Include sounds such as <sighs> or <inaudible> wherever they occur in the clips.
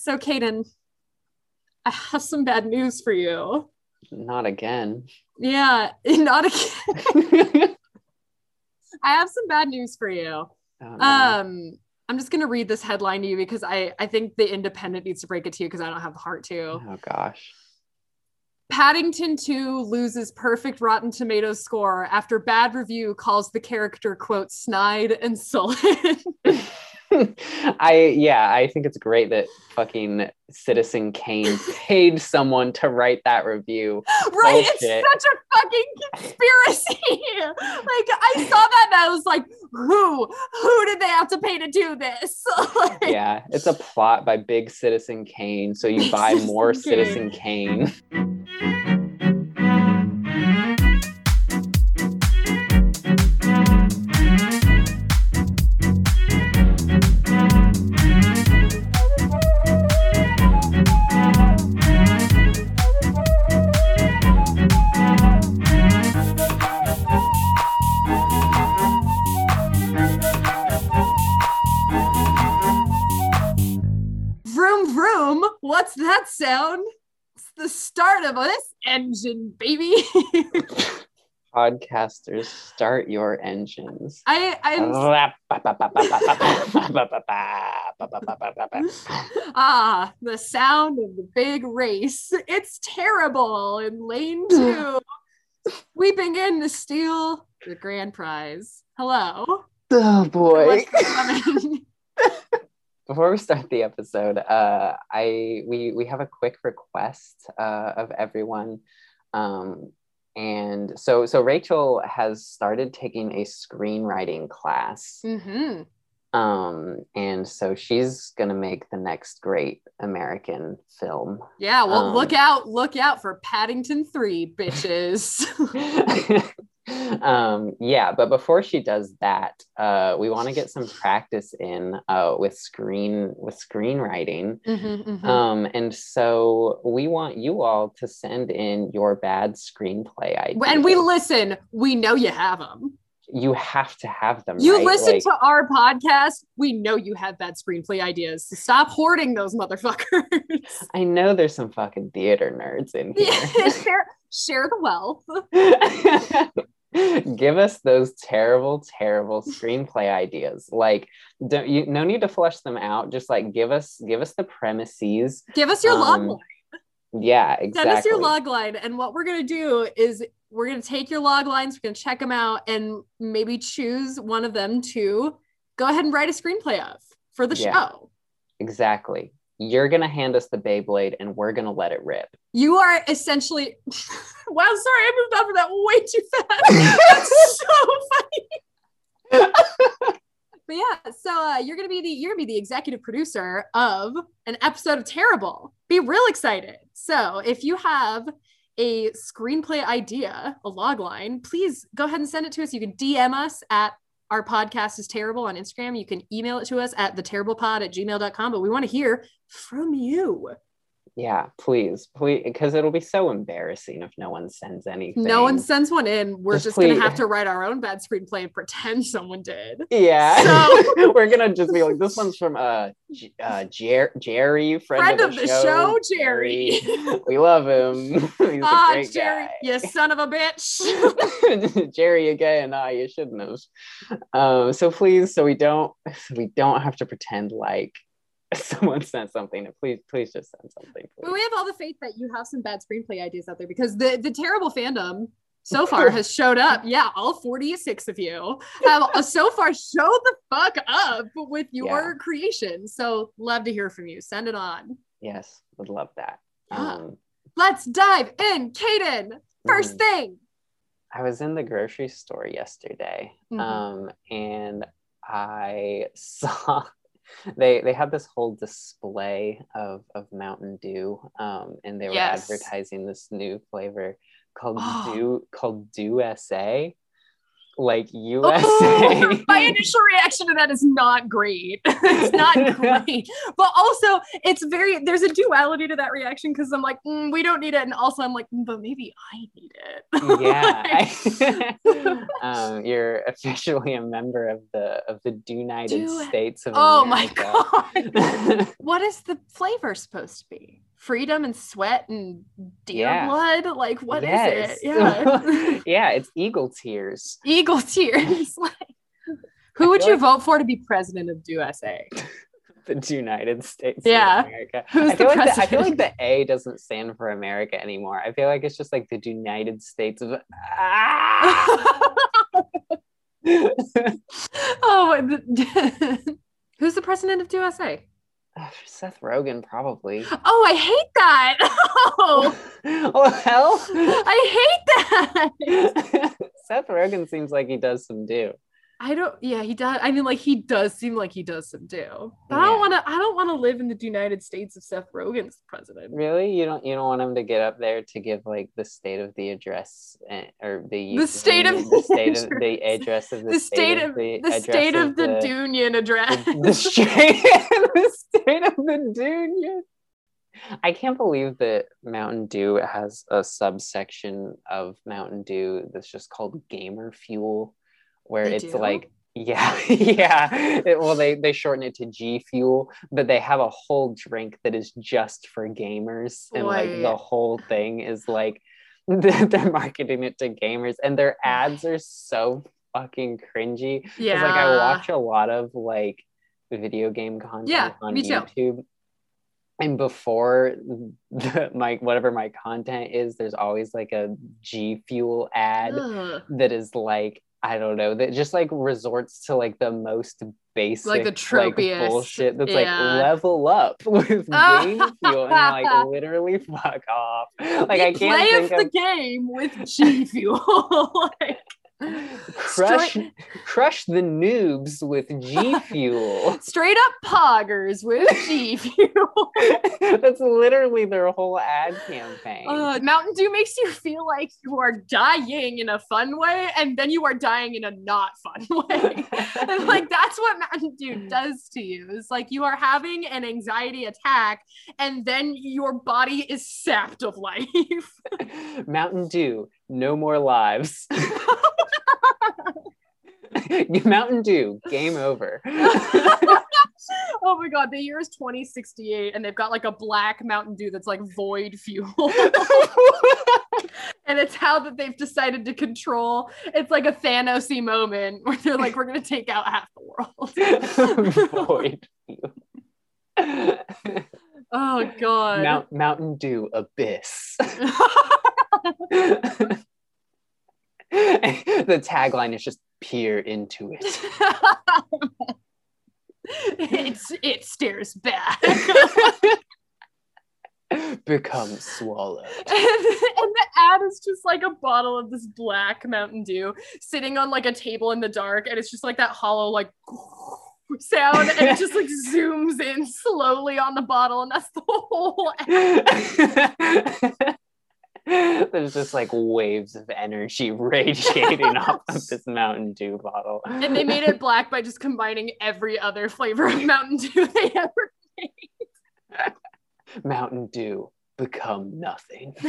So, Kaden, I have some bad news for you. Not again. Yeah, <laughs> not again. <laughs> I have some bad news for you. Oh, no. Um, I'm just gonna read this headline to you because I I think the Independent needs to break it to you because I don't have the heart to. oh gosh. Paddington 2 loses perfect Rotten Tomatoes score after bad review calls the character quote snide and sullen. <laughs> <laughs> I yeah, I think it's great that fucking Citizen Kane <laughs> paid someone to write that review. right? Bullshit. It's such a fucking conspiracy. <laughs> like I saw that and I was like, who? Who did they have to pay to do this? Like, Yeah, it's a plot by Big Citizen Kane, so you buy more Citizen Citizen Kane. What's that sound? It's the start of this engine, baby. Podcasters, start your engines. I I'm ah the sound of the big race. It's terrible in lane two. Sweeping in to steal the grand prize. Hello. oh boy. Before we start the episode, uh, I we we have a quick request uh, of everyone. Um, and so so Rachel has started taking a screenwriting class. hmm Um, and so she's gonna make the next great American film. Yeah, well, Um, look out, look out for Paddington 3, bitches. <laughs> <laughs> um, yeah, but before she does that, uh, we want to get some practice in uh, with screen with screenwriting. Mhm, mhm. Um, and so we want you all to send in your bad screenplay ideas. and we listen, we know you have them. You have to have them. You right? listen Like, to our podcast, we know you have bad screenplay ideas. Stop hoarding those motherfuckers. <laughs> I know there's some fucking theater nerds in here. <laughs> <laughs> share, share the wealth. Give us those terrible, terrible screenplay ideas. Like, don't you? No need to flesh them out. Just like give us, give us the premises. Give us your log Um, line. Yeah, exactly. Send us your log line. And what we're going to do is we're going to take your log lines, we're going to check them out, and maybe choose one of them to go ahead and write a screenplay of for the Yeah. show. Exactly. You're gonna hand us the Beyblade, and we're gonna let it rip. You are essentially. <laughs> wow, sorry, I moved on for that way too fast. <laughs> That's so funny. <laughs> but yeah, so uh, you're gonna be the you're gonna be the executive producer of an episode of Terrible. Be real excited. So if you have a screenplay idea, a log line, please go ahead and send it to us. You can DM us at our podcast is terrible on Instagram. You can email it to us at the terriblepod at gmail.com. But we want to hear from you. Yeah, please, please, because it'll be so embarrassing if no one sends anything. No one sends one in. We're Just just, gonna have to write our own bad screenplay and pretend <laughs> someone did. Yeah, So- <laughs> we're gonna just be like, this one's from uh, uh Jer- Jerry, friend, Friend of, of the, the show, show, Jerry. <laughs> we love him. He's Ah, a great Jerry, guy. you son of a bitch. Jerry again. Ah, you shouldn't have. Um, so please, so we don't, so we don't have to pretend like <laughs> someone sent something. Please, please just send something. but we have all the faith that you have some bad screenplay ideas out there because the the terrible fandom so far has showed up. Yeah, all 46 of you have uh, so far showed the fuck up with your Yeah. creation. So love to hear from you. Send it on. Yes, would love that. Yeah. Um, Let's dive in. Kaden, first mhm. thing. I was in the grocery store yesterday, Mhm. um, and I <laughs> saw they they had this whole display of of Mountain Dew, um, and they were Yes. advertising this new flavor called Oh. Dew called Dew SA, like USA. my <laughs> initial reaction to that is not great. <laughs> it's not <laughs> great, but also it's very there's a duality to that reaction because I'm like, mm, we don't need it, and also I'm like, mm, but maybe I need it. yeah, um, you're officially a member of the of the United Do- States of oh America. my god, what is the flavor supposed to be? Freedom and sweat and deer Yeah. blood? Like what is Yes. it? Yeah, <laughs> yeah, it's eagle tears. eagle tears. <laughs> like, who would you like- vote for to be president of USA? <laughs> The United States Yeah. of America. Who's I feel the like the, I feel like the A doesn't stand for America anymore. I feel like it's just like the United States of ah! oh, the- who's the president of USA? Seth Rogen probably. Oh, I hate that. <laughs> Oh, <laughs> hell. I hate that. <laughs> Seth Rogen seems like he does some do. I don't. Yeah, he does. I mean, like he does seem like he does some do. But I don't want to. I don't want to live in the United States if Seth Rogen's president. Really? You don't you don't want him to get up there to give like the state of the address eh, or the The state of the state of the address of the, The state of the, the state of the, the Union address. the, the straight <laughs> the state of the Union. I can't believe that Mountain Dew has a subsection of Mountain Dew that's just called gamer fuel, where They it's do? like yeah, <laughs> yeah. It- well, they they shorten it to G Fuel, but they have a whole drink that is just for gamers, and like the whole thing is like <laughs> they're marketing it to gamers, and their ads are so fucking cringy. yeah. Like I watch a lot of like video game content Yeah, on me too. And before the, my whatever my content is, there's always like a G Fuel ad Ugh. that is like I don't know that just like resorts to like the most basic Like the tropiest, bullshit that's yeah. like level up <laughs> with <laughs> ah. game fuel and like literally fuck off like I can't play think of the game with G Fuel. <laughs> like, crush Straight- crush the noobs with G <laughs> Fuel straight up poggers with G Fuel. <laughs> That's literally their whole ad campaign. Uh, Mountain Dew makes you feel like you are dying in a fun way, and then you are dying in a not fun <laughs> way. and like that's what Mountain Dew does to you. It's like you are having an anxiety attack, and then your body is sapped of life. Mountain Dew, no more lives. <laughs> <laughs> Mountain Dew, game over. oh my god, the year is 2068, and they've got like a black Mountain Dew that's like void fuel. <laughs> and it's how that they've decided to control. It's like a Thanosy moment where they're like, we're gonna take out half the world. Void. oh god. Mount, Mountain Dew, abyss. The tagline is just peer into it. it's it stares back. <laughs> Become swallowed. and, <laughs> and the ad is just like a bottle of this black Mountain Dew sitting on like a table in the dark, and it's just like that hollow like <laughs> sound, and it just like zooms in slowly on the bottle, and that's the whole ad. There's just like waves of energy <laughs> radiating off of this Mountain Dew bottle. And they made it black by just combining every other flavor of Mountain Dew <laughs> they ever made. Mountain Dew, become nothing. <laughs>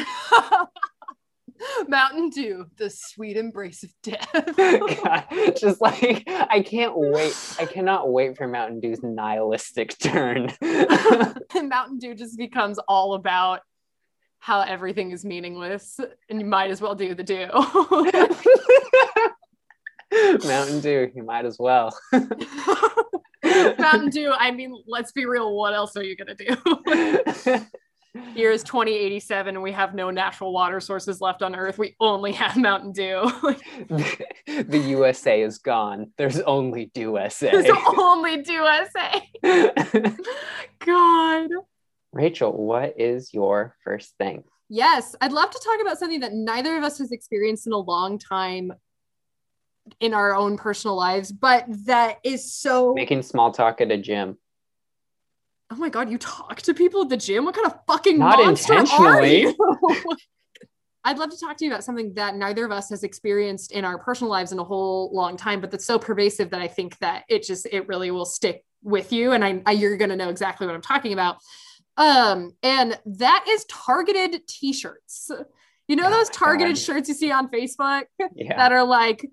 Mountain Dew, the sweet embrace of death. God, just like I can't wait. I cannot wait for Mountain Dew's nihilistic turn. Mountain Dew just becomes all about how everything is meaningless, and you might as well do the do. <laughs> Mountain Dew, you might as well. <laughs> Mountain Dew, I mean, let's be real, what else are you gonna do? <laughs> Year is 2087 and we have no natural water sources left on Earth. We only have Mountain Dew. the USA is gone. There's only Dew SA. There's only Dew SA. God. Rachel, what is your first thing? Yes, I'd love to talk about something that neither of us has experienced in a long time in our own personal lives, but that is so. Making small talk at a gym. Oh my god, you talk to people at the gym? What kind of fucking Not monster intentionally. are you? <laughs> I'd love to talk to you about something that neither of us has experienced in our personal lives in a whole long time, but that's so pervasive that I think that it just it really will stick with you, and I, I you're gonna know exactly what I'm talking about. Um, and that is targeted T-shirts. You know Oh those targeted God. shirts you see on Facebook Yeah. that are like,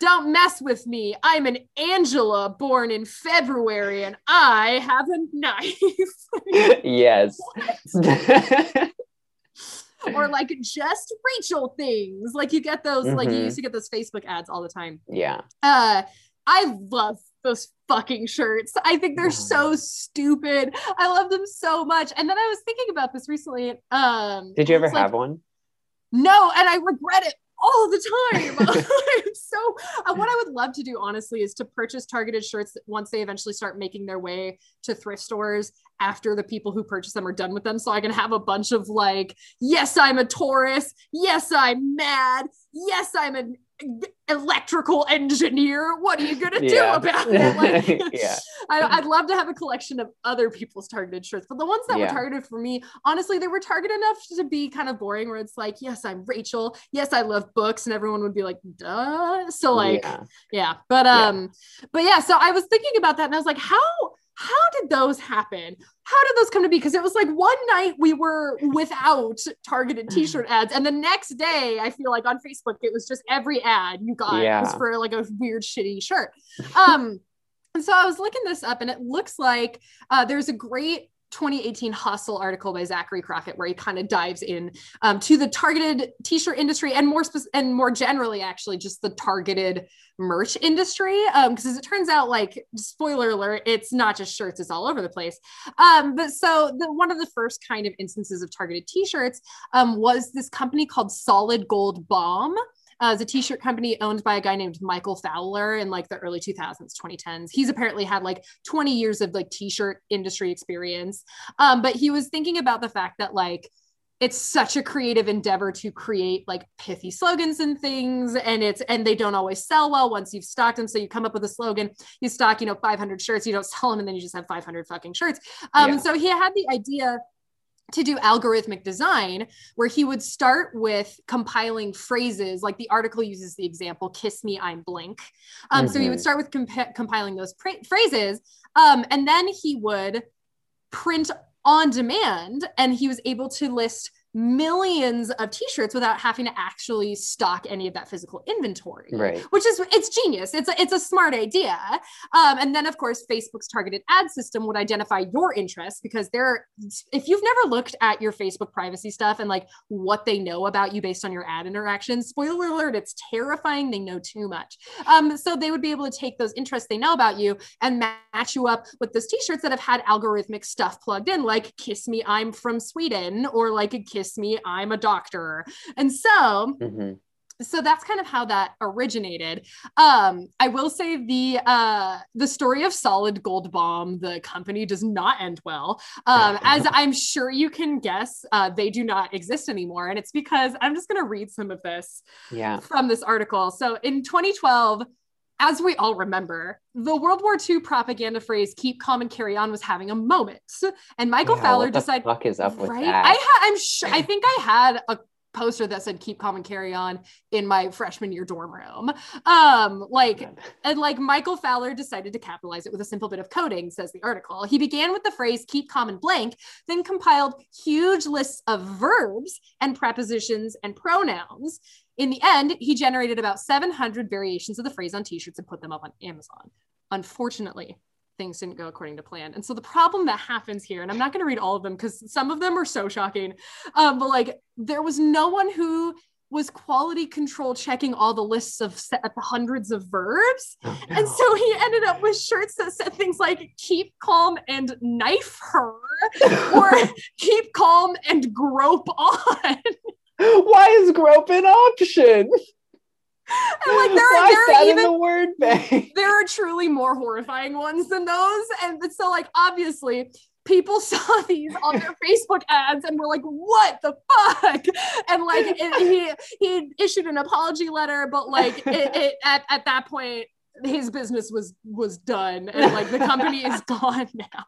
"Don't mess with me. I'm an Angela born in February, and I have a knife." <laughs> yes. <laughs> or like just Rachel things. Like you get those, like you Mhm. used to get those Facebook ads all the time. yeah. Uh, I love those fucking shirts. I think they're so stupid. I love them so much. And then I was thinking about this recently. Um, Did you ever like, have one? No, and I regret it all the time. <laughs> I'm so uh, what I would love to do honestly is to purchase targeted shirts once they eventually start making their way to thrift stores after the people who purchase them are done with them so I can have a bunch of like yes I'm a Taurus, yes I'm mad, yes I'm an electrical engineer. What are you going to Yeah. do about it? <laughs> Like, Yeah. <laughs> I, I'd love to have a collection of other people's targeted shirts, but the ones that were targeted for me, honestly, they were targeted enough to be kind of boring. Where it's like, yes, I'm Rachel. Yes, I love books, and everyone would be like, duh. So like, yeah. yeah, but Yeah. um, but yeah. So I was thinking about that, and I was like, how how did those happen? How did those come to be? Because it was like one night we were without targeted T-shirt ads, and the next day I feel like on Facebook it was just every ad you got was for like a weird shitty shirt. Um, and so I was looking this up, and it looks like uh, there's a great 2018 Hustle article by Zachary Crockett where he kind of dives in um, to the targeted t-shirt industry and more spec- and more generally, actually, just the targeted merch industry. Because as it turns out, like spoiler alert, it's not just shirts; it's all over the place. Um, but so the one of the first kind of instances of targeted t-shirts um, was this company called Solid Gold Bomb uh, is a t-shirt company owned by a guy named Michael Fowler in like the early 2000s, 2010s. He's apparently had like 20 years of like t-shirt industry experience. Um, but he was thinking about the fact that like it's such a creative endeavor to create like pithy slogans and things and it's and they don't always sell well once you've stocked them so you come up with a slogan you stock you know 500 shirts you don't sell them and then you just have 500 fucking shirts um Yeah. so he had the idea to do algorithmic design where he would start with compiling phrases like the article uses the example kiss me i'm blink um, so he would Mhm. start with comp- compiling those pra- phrases um, and then he would print on demand and he was able to list millions of t-shirts without having to actually stock any of that physical inventory Right. which is it's genius. It's a, it's a smart idea. Um, and then of course facebook's targeted ad system would identify your interests because they're if you've never looked at your facebook privacy stuff and like what they know about you based on your ad interactions spoiler alert it's terrifying. They know too much. Um, so they would be able to take those interests they know about you and match you up with those t-shirts that have had algorithmic stuff plugged in like kiss me i'm from sweden or like a kiss me i'm a doctor. And so hmm so that's kind of how that originated. Um i will say the uh the story of solid gold bomb the company does not end well. Um as i'm sure you can guess uh they do not exist anymore. And it's because i'm just going to read some of this Yeah. from this article. So in 2012 as we all remember, the World War II propaganda phrase "keep calm and carry on" was having a moment, and Michael Yeah, Fowler decided fuck is up with right? that? I ha- I'm sure. I think I had a poster that said "Keep Calm and Carry On" in my freshman year dorm room. Um, like, and like Michael Fowler decided to capitalize it with a simple bit of coding, says the article. He began with the phrase "Keep calm and blank," then compiled huge lists of verbs and prepositions and pronouns. In the end, he generated about 700 variations of the phrase on T-shirts and put them up on Amazon. Unfortunately, things didn't go according to plan. And so the problem that happens here, and I'm not going to read all of them because some of them are so shocking, um, but like there was no one who was quality control checking all the lists of se- hundreds of verbs. Oh, And so he ended up with shirts that said things like keep calm and knife her <laughs> or keep calm and grope on. <laughs> Why is grope an option? And like there are, there are even the word bank? <laughs> there are truly more horrifying ones than those. And so, like, obviously, people <laughs> saw these on their Facebook ads and were like, "What the fuck?" And like, it, he he issued an apology letter, but like, it, it at at that point. His business was was done and like the company is <laughs> gone now.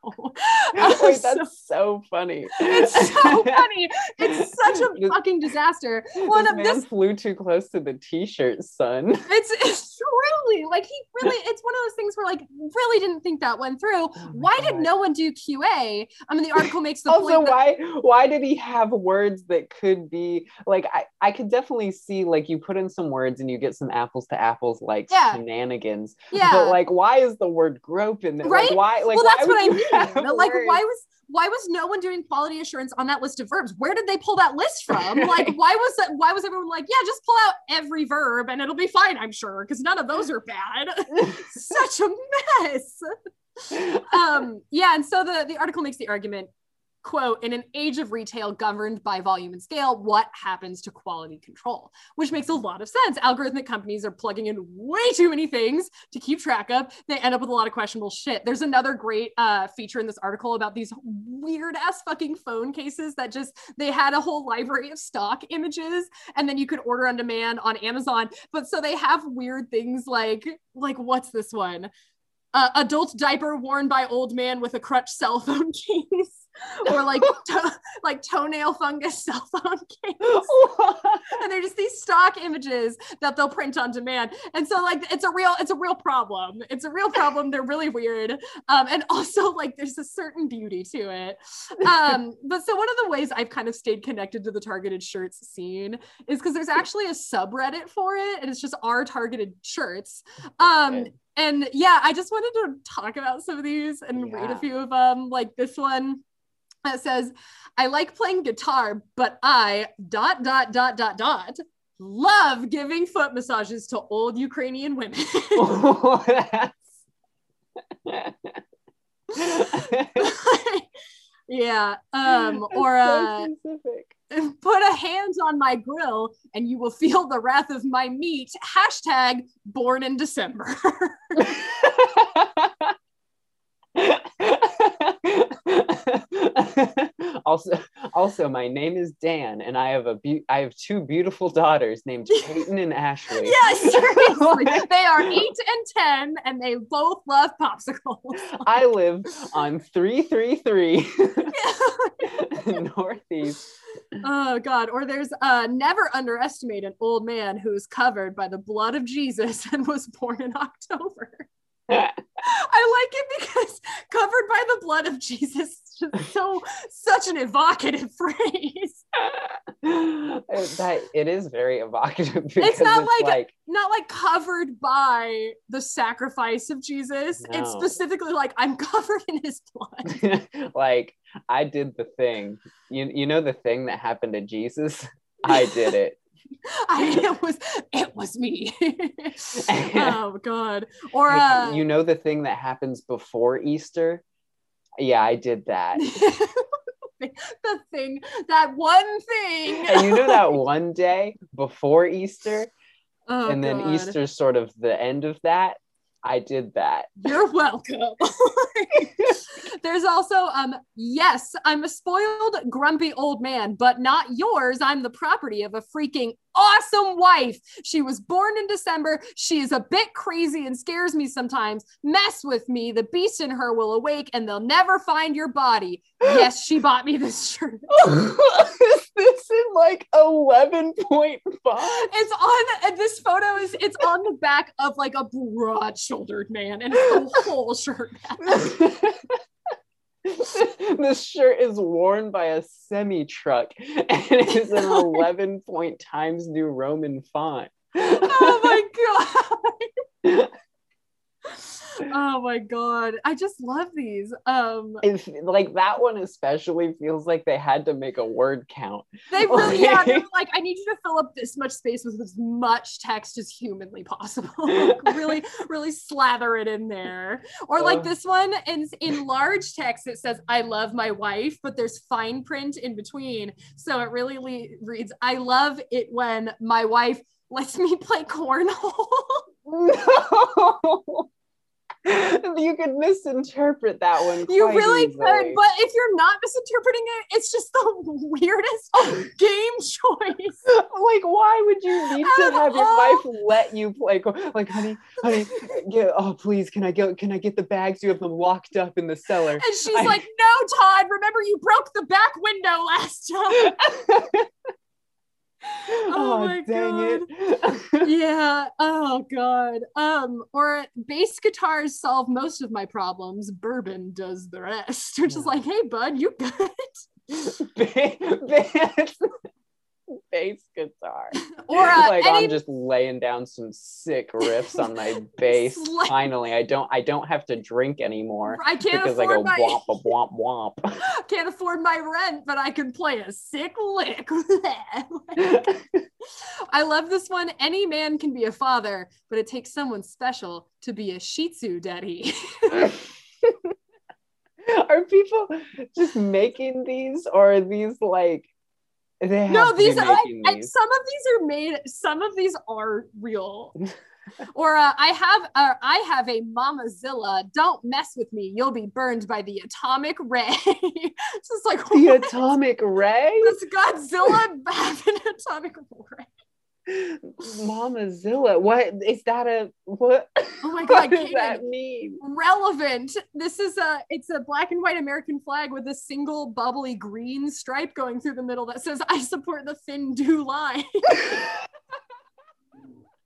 <laughs> Wait, <laughs> that's so, funny. It's so funny. It's such a This- fucking disaster. One of this flew too close to the t-shirt, son. it's it's truly like he really it's one of those things where like really didn't think that went through. Oh Why did no one do QA? I mean the article makes the also point that why why did he have words that could be like I, I could definitely see like you put in some words and you get some apples to apples like Yeah. shenanigans yeah. but like why is the word grope in there Right? like why like well, that's what I mean. like, words? why was why was no one doing quality assurance on that list of verbs? Where did they pull that list from? <laughs> Like, why was that? Why was everyone like, yeah, just pull out every verb and it'll be fine? I'm sure because none of those are bad. <laughs> Such a mess. <laughs> Um, yeah, and so the the article makes the argument. Quote, in an age of retail governed by volume and scale, what happens to quality control? Which makes a lot of sense. Algorithmic companies are plugging in way too many things to keep track of. They end up with a lot of questionable shit. There's another great uh, feature in this article about these weird ass fucking phone cases that just they had a whole library of stock images and then you could order on demand on Amazon. But so they have weird things like like what's this one? Uh, adult diaper worn by old man with a crutch cell phone <laughs> case. <laughs> or like <laughs> to- like toenail fungus <laughs> cell phone case and they're just these stock images that they'll print on demand. And so like it's a real it's a real problem. It's a real problem. They're really weird. Um and also like there's a certain beauty to it. Um but so one of the ways i've kind of stayed connected to the targeted shirts scene is because there's actually a subreddit for it and it's just our targeted shirts. Um Good. and yeah i just wanted to talk about some of these and read a few of them like this one that says i like playing guitar but i dot dot dot dot dot love giving foot massages to old ukrainian women. <laughs> <laughs> Yeah um or uh put a hand on my grill and you will feel the wrath of my meat. Hashtag born in december <laughs> <laughs> also, also, my name is Dan, and I have a be- I have two beautiful daughters named <laughs> Peyton and Ashley. yes <laughs> seriously they are eight and ten and they both love popsicles I live on three three three Northeast. Oh God! Or there's uh, never underestimate an old man who's covered by the blood of Jesus and was born in October. I like it because <laughs> covered by the blood of Jesus is just so such an evocative <laughs> phrase. that it is very evocative. <laughs> Because not it's like- Not like covered by the sacrifice of Jesus. It's specifically like I'm covered in his blood. like I did the thing. You you know the thing that happened to Jesus? I did it. <laughs> I, it was it was me. <laughs> <laughs> oh God! Or uh, you know the thing that happens before Easter? Yeah, I did that. the thing, that one thing. and you know that one day before Easter, Oh, and then God. Easter's sort of the end of that. I did that. <laughs> You're welcome. <laughs> There's also um yes, I'm a spoiled grumpy old man, but not yours. I'm the property of a freaking awesome wife. She was born in December. She is a bit crazy and scares me sometimes. Mess with me. The beast in her will awake and they'll never find your body. <gasps> Yes, she bought me this shirt. <laughs> is this in like 11.5. It's on and this photo is it's on the back of like a broad-shouldered man and the whole shirt. <laughs> this shirt is worn by a semi truck and it is an <laughs> 11 point Times New Roman font. oh my <laughs> god oh my god i just love these um like that one especially feels like they had to make a word count. they <laughs> really yeah they're like i need you to fill up this much space with as much text as humanly possible. <laughs> Like, <laughs> really really slather it in there. Or like this one in in large text it says i love my wife but there's fine print in between. So it really le- reads i love it when my wife lets me play cornhole. No. You could misinterpret that one. You really easily. could, but if you're not misinterpreting it, it's just the weirdest <laughs> game choice. like, why would you need to have your wife let you play? Like, honey, honey, get, oh please, can I get can I get the bags? You have them locked up in the cellar. And she's I- like, "No, Todd. Remember you broke the back window last time." <laughs> <laughs> Oh my it. yeah. Oh god. Um. Or bass guitars solve most of my problems. Bourbon does the rest. <laughs> Which is like, hey, bud, you good? <laughs> <laughs> bass, guitar. <laughs> Or uh, like any I'm just laying down some sick riffs on my <laughs> bass. Finally, I don't I don't have to drink anymore I can't because I afford go my womp womp womp. can't afford my rent, but I can play a sick lick. I love this one. Any man can be a father, but it takes someone special to be a Shih Tzu daddy. are people just making these or are these like they no, these are these? some of these are made. Some of these are real. <laughs> or uh, I have uh, I have a Mamazilla. Don't mess with me. You'll be burned by the atomic ray. <laughs> it's like the what? atomic ray Does Godzilla have an atomic ray? Mamazilla. What is that a what? Oh my <laughs> god, what does Kaden, that mean? relevant. This is a it's a black and white American flag with a single bubbly green stripe going through the middle that says I support the Findu line. <laughs>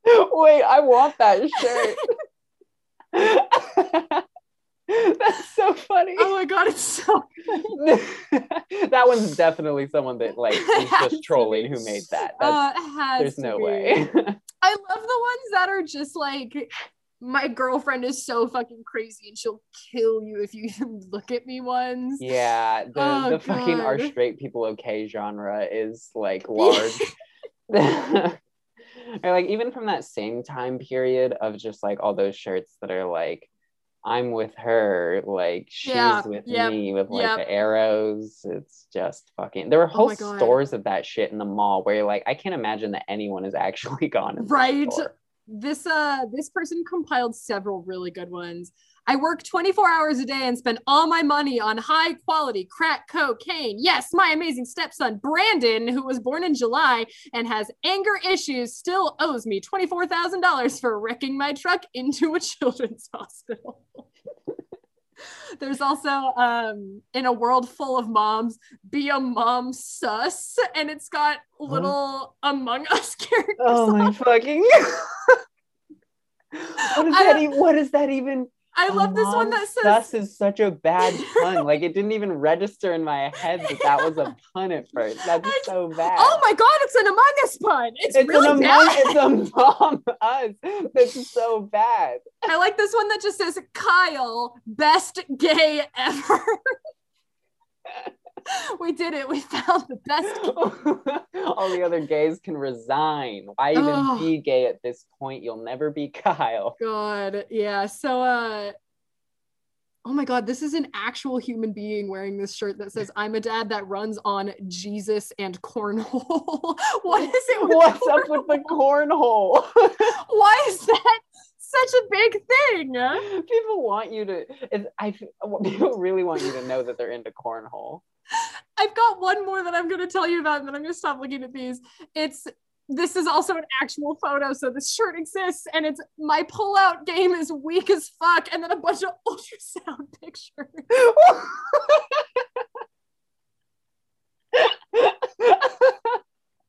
Wait, I want that shirt. <laughs> <laughs> That's so funny. oh my god, it's so <laughs> that one's definitely someone that like is just trolling who made that. Uh, has there's no be. way. <laughs> I love the ones that are just like my girlfriend is so fucking crazy and she'll kill you if you look at me once. yeah, the Oh, the fucking are straight people okay genre is like large. or like even from that same time period of just like all those shirts that are like I'm with her, like she's Yeah, with yep, me with like yep. the arrows. It's just fucking. There were Oh whole God. stores of that shit in the mall where you're like, I can't imagine that anyone has <laughs> actually gone. Right. This uh this person compiled several really good ones. I work 24 hours a day and spend all my money on high quality crack cocaine. Yes, my amazing stepson Brandon, who was born in July and has anger issues, still owes me $24,000 for wrecking my truck into a <laughs> children's hospital. <laughs> There's also um in a world full of moms, be a mom sus, and it's got little Among Us <laughs> characters. Oh my fucking. what is that? e- what is that even? I oh, love this one that says "Sus" is such a bad pun. like it didn't even register in my head that that was a pun at first. That's so bad. Oh my god, it's an Among Us pun. It's, it's really an among, bad. it's among us. That's so bad. I like this one that just says Kyle, best gay ever. <laughs> <laughs> we did it. We found the best. <laughs> All the other gays can resign. Why even Oh. be gay at this point? You'll never be <laughs> Kyle. God, yeah. So, uh, oh my god, this is an actual human being wearing this shirt that says "I'm a dad that runs on Jesus and cornhole." what is it? with What's up with the cornhole? Why is that such a big thing? people want you to. I people really want you to know that they're into cornhole. I've got one more that I'm going to tell you about, and then I'm going to stop looking at these. It's this is also an actual photo, so this shirt exists, and it's my pullout game is weak as fuck, and then a bunch of <laughs> ultrasound pictures.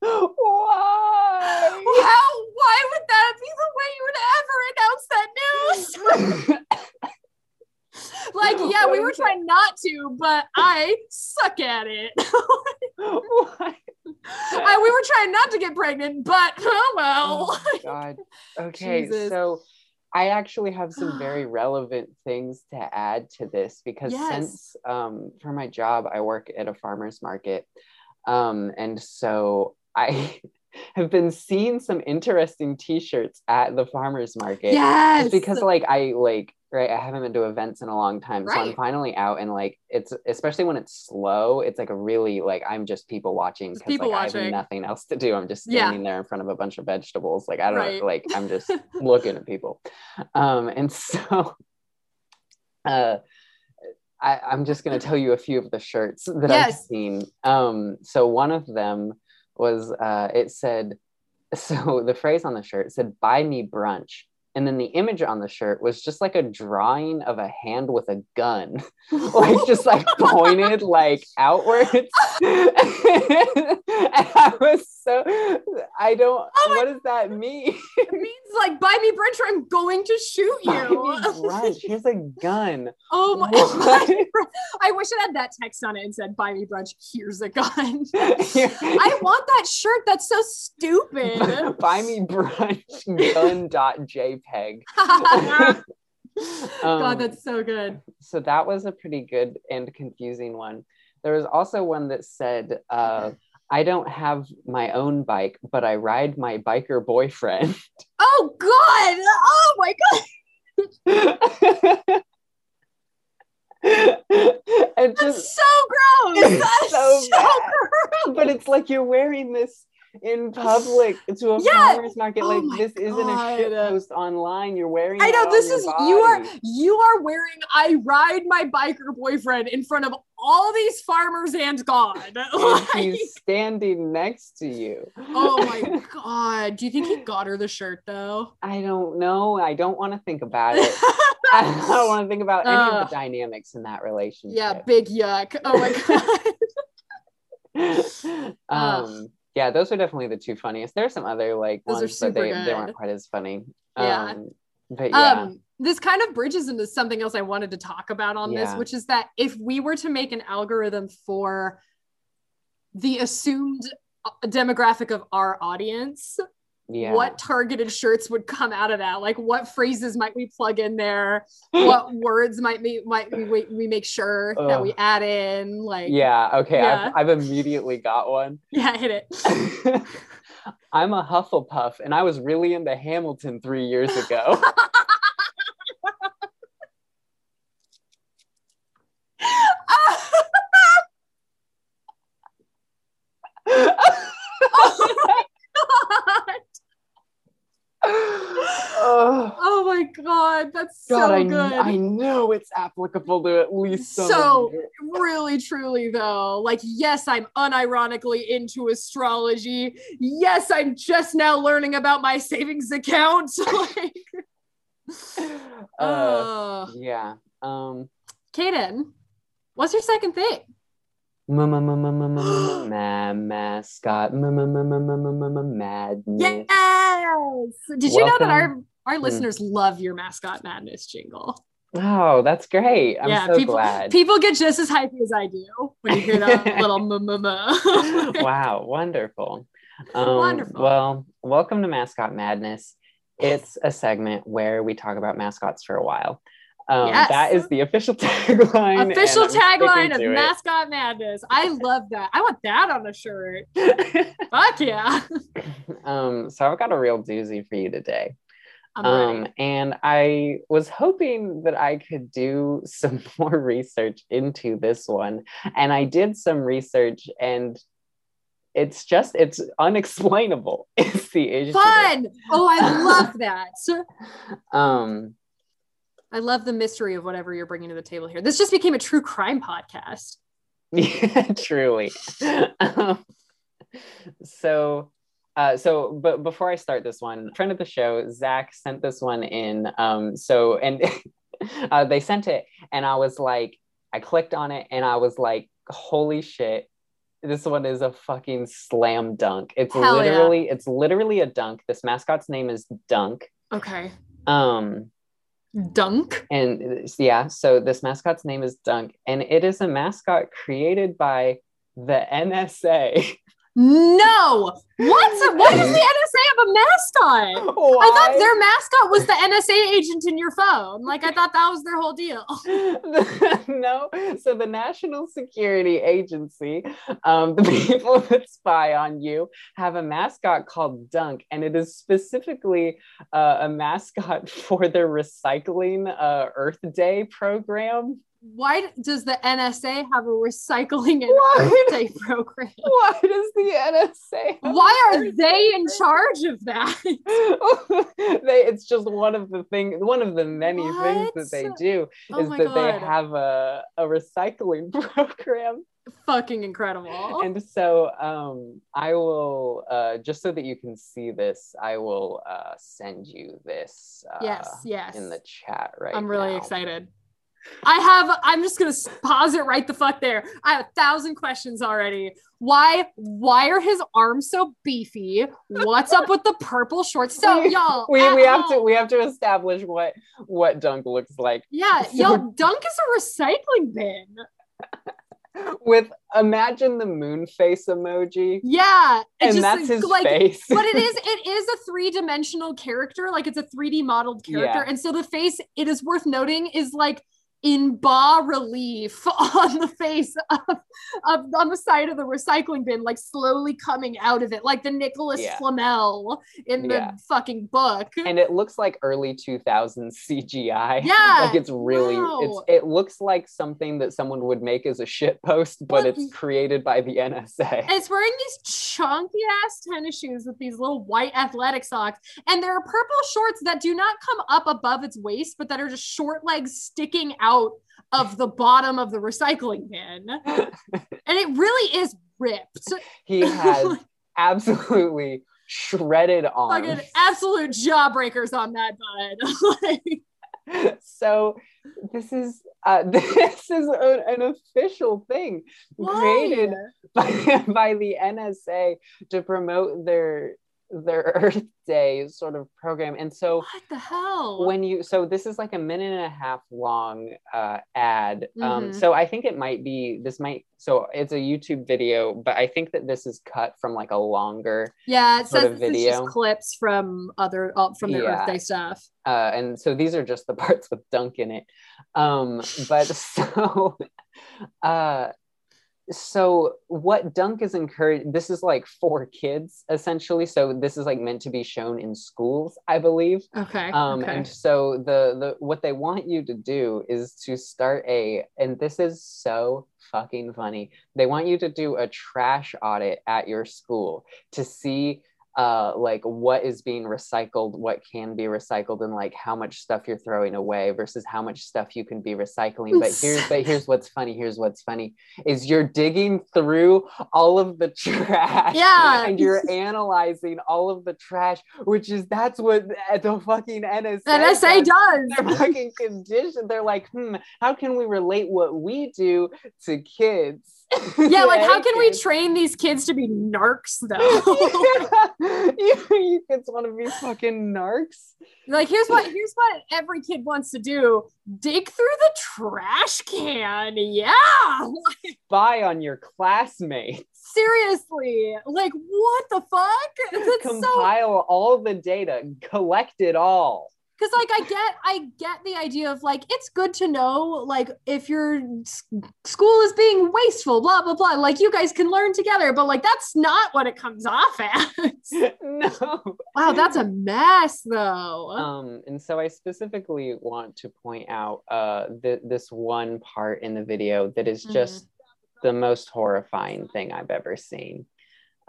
Why? How? Why would that be the way you would ever announce that news? <laughs> <laughs> like, yeah, we were that? trying not to, but I suck at it. <laughs> Why? I, we were trying not to get pregnant, but <laughs> oh well. Oh god. Okay, Jesus. so I actually have some very <gasps> relevant things to add to this because Yes. since um, for my job I work at a farmers market, um, and so I have been seeing some interesting T-shirts at the farmers market. yes. Because like I like right, I haven't been to events in a long time, so I'm finally out and like it's especially when it's slow, it's like a really like I'm just people watching because like I have nothing else to do. I'm just Yeah. standing there in front of a bunch of vegetables, like I don't Right. know, like I'm just <laughs> looking at people, um, and <laughs> so uh, I, I'm just going to tell you a few of the shirts that I've seen. Um, so one of them was uh, it said, <laughs> so the phrase on the shirt said, "Buy me brunch," and then the image on the shirt was just like a drawing of a hand with a gun, <laughs> like just like <laughs> pointed like outwards. <laughs> and I was so, I don't. Oh what does that mean? it means like buy me brunch or I'm going to shoot you. brunch. Here's a gun. <laughs> oh my What? buy me brunch. I wish it had that text on it and said buy me brunch. Here's a gun. <laughs> <laughs> I want that shirt. That's so stupid. Buy me brunch gun.jpg. Um, God, that's so good. so that was a pretty good and confusing one. There was also one that said, uh, I don't have my own bike, but I ride my biker boyfriend. <laughs> Oh God! Oh my God! <laughs> and That's just, so gross. <laughs> It's That's so so, gross. but it's like you're wearing this in public to a Yeah. farmer's market. Oh like this isn't a shit post online. You're wearing. I know this is you are you are wearing I ride my biker boyfriend in front of all these farmers and God. <laughs> Like, he's standing next to you. oh my <laughs> God! Do you think he got her the shirt though? I don't know. I don't want to think about it. <laughs> I don't want to think about any of the dynamics in that relationship. yeah, big yuck. Oh my God. um, yeah, those are definitely the two funniest. There are some other like Those ones, but they, super they weren't quite as funny. Yeah. Um, but yeah, Um, this kind of bridges into something else I wanted to talk about on this, which is that if we were to make an algorithm for the assumed uh, demographic of our audience, yeah. what targeted shirts would come out of that? Like, what phrases might we plug in there? <laughs> what words might we might we, we, make sure that we add in? Like, Yeah. Okay. Yeah. I've, I've immediately got one. <laughs> yeah, I hit it. <laughs> I'm a Hufflepuff, and I was really into Hamilton three years ago. Oh, oh my god, that's God, so I, good. I know it's applicable to at least some. So- really truly though like yes i'm unironically into astrology yes i'm just now learning about my savings account <laughs> like uh, uh, yeah. Um. Kaden, What's your second thing? mascot madness. Yes. Did you know that our our listeners love your mascot madness jingle? Oh, that's great. I'm yeah, so people, glad. People get just as hypy as I do when you hear that little mmm. wow, wonderful. Um, wonderful. Well, welcome to Mascot Madness. It's a segment where we talk about mascots for a while. Um, Yes. That is the official <laughs> tagline. official tagline of it. mascot madness i love that i want that on a shirt fuck yeah <laughs> um, so I've got a real doozy for you today. Um, and I was hoping that I could do <laughs> some more research into this one. And I did some research and it's just it's unexplainable. It's the issue. fun oh i love that Um i love the mystery of whatever you're bringing to the table here this just became a true crime podcast <laughs> yeah, truly. <laughs> um, so uh, so but before I start this one, friend of the show, Zach sent this one in. Um, so and <laughs> uh, they sent it, and I was like, I clicked on it, and I was like, holy shit, this one is a fucking slam dunk. It's Hell yeah. literally, it's literally a dunk. This mascot's name is Dunk. okay Um, dunk and yeah, so this mascot's name is Dunk, and it is a mascot created by the NSA. <laughs> no what why does the nsa have a mascot I thought their mascot was the NSA agent in your phone. Like I thought that was their whole deal. <laughs> <laughs> no, so the National Security Agency, um, <laughs> the people that spy on you, have a mascot called Dunk, and it is specifically uh, a mascot for their recycling uh, Earth Day program. Why does the NSA have a recycling and Why? Earth program? <laughs> Why does the NSA? Why are they in charge of that? <laughs> they, it's just one of the thing, one of the many things that they do Oh is that they have a, a recycling <laughs> program. Fucking incredible. And so um, I will, uh, just so that you can see this, I will uh, send you this uh, yes, yes. in the chat right I'm really now. excited. I have. I'm just gonna pause it right the fuck there. I have a thousand questions already. Why? Why are his arms so beefy? What's up with the purple shorts? So We- y'all, We, we have to we have to establish what what dunk looks like Yeah, <laughs> so- y'all. Dunk is a recycling bin. with imagine the moon face emoji Yeah, and just that's his like. face but it is <laughs> it is a three-dimensional character like it's a 3d modeled character Yeah. and so the face it is worth noting is like in bas relief <laughs> on the face of, of on the side of the recycling bin like slowly coming out of it like the nicholas Yeah. flamel in the Yeah. fucking book and it looks like early 2000s CGI. Yeah, like it's really wow. it's it looks like something that someone would make as a shit post, but Well, it's created by the NSA. And it's wearing these chunky ass tennis shoes with these little white athletic socks. And there are purple shorts that do not come up above its waist, but that are just short legs sticking out of the bottom of the recycling bin. And it really is ripped. he has <laughs> absolutely shredded arms. Fucking absolute jawbreakers on that bud. <laughs> Like, so this is uh, <laughs> this is a- an official thing created by, by the NSA to promote their their <laughs> Earth Day sort of program. And so What the hell? when you so this is like a minute and a half long uh, ad. Um, Mhm. so I think it might be this might so it's a YouTube video, but I think that this is cut from like a longer yeah, it sort says of video. just clips from other uh, from the Yeah. Earth Day stuff. uh, and so these are just the <laughs> parts with dunk in it um but <laughs> so uh so what dunk is encouraged this is like for kids essentially so this is like meant to be shown in schools i believe Okay. um okay. and so the the what they want you to do is to start a and this is so fucking funny they want you to do a trash audit at your school to see uh like what is being recycled what can be recycled and like how much stuff you're throwing away versus how much stuff you can be recycling but here's but here's <laughs> what's funny here's what's funny is you're digging through all of the trash Yeah. and you're analyzing all of the trash which is that's what the fucking NSA NSA does. does. They're fucking conditioned. They're like, hmm, how can we relate what we do to kids? <laughs> Yeah, like how can we train these kids to be narcs though? <laughs> you, you kids want to be fucking narcs? like here's what here's what every kid wants to do. Dig through the trash can. Yeah. <laughs> Spy on your classmates. Seriously. Like what the fuck? That's so Compile all the data. Collect it all. Because like I get I get the idea of like it's good to know like if your school is being wasteful, blah blah blah. Like you guys can learn together, but like that's not what it comes off <laughs> as. <laughs> no. wow, that's a mess though. um and so i specifically want to point out uh th- this one part in the video that is just the most horrifying thing i've ever seen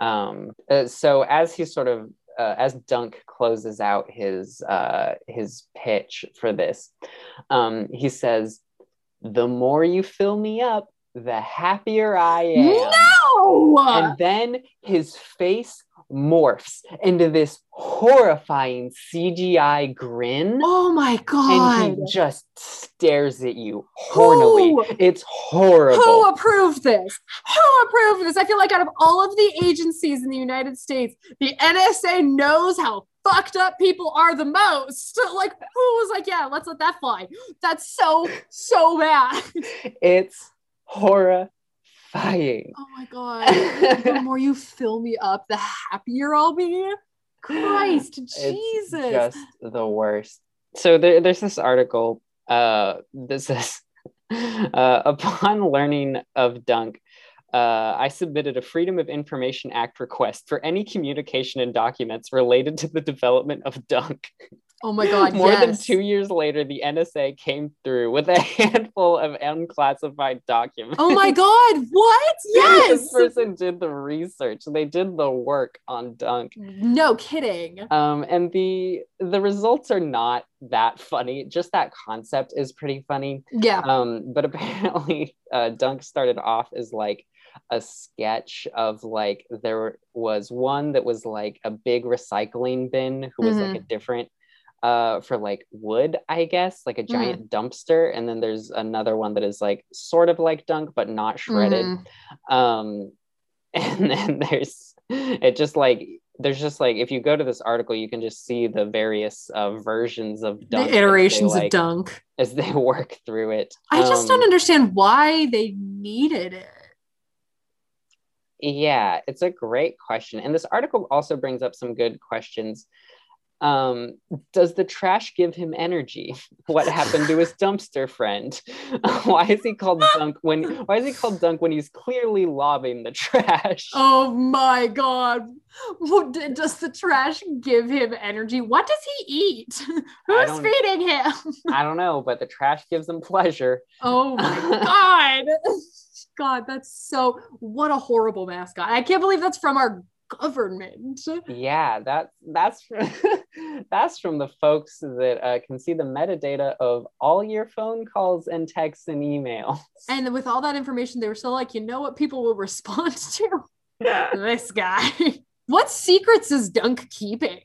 um uh, so as he sort of uh, as dunk closes out his uh his pitch for this um he says the more you fill me up the happier i am no. and then his face morphs into this horrifying CGI grin. oh my god! And he just stares at you hornily. Who? It's horrible. Who approved this? Who approved this? I feel like out of all of the agencies in the United States, the NSA knows how fucked up people are the most. <laughs> Like, who was like, yeah, let's let that fly? That's so, so bad. <laughs> It's horrifying. Oh my god. the more you fill me up, the happier I'll be. Christ, It's Jesus. just the worst. So there, there's this article. Uh, this is <laughs> uh, upon learning of Dunk. Uh, I submitted a Freedom of Information Act request for any communication and documents related to the development of Dunk. <laughs> Oh my god! More than two years later, the NSA came through with a <laughs> handful of unclassified documents. Oh my god! What? <laughs> Yes. this person did the research. They did the work on Dunk. no kidding. Um, and the the results are not that funny. Just that concept is pretty funny. Yeah. Um, but <laughs> apparently, uh, Dunk started off as like a sketch of like there was one that was like a big recycling bin who was like a different uh for like wood i guess like a giant dumpster and then there's another one that is like sort of like dunk but not shredded Mhm. um <laughs> and then there's it just like there's just like if you go to this article you can just see the various uh, versions of dunk The as they, iterations like, of dunk. as they <laughs> work through it I just Um, don't understand why they needed it. Yeah, it's a great question. And this article also brings up some good questions. Um, does the trash give him energy? <laughs> What happened to his dumpster friend? <laughs> why is he called Dunk when why is he called Dunk when he's clearly lobbing the trash? Oh my god. What does the trash give him energy? What does he eat? <laughs> Who's feeding him? I don't know, but the trash gives him pleasure. Oh my god. God, that's so what a horrible mascot. I can't believe that's from our government. Yeah, that that's that's from the folks that uh, can see the metadata of all your phone calls and texts and emails. And with all that information, they were still like, you know what people will respond <laughs> to? this guy. <laughs> What secrets is Dunk keeping?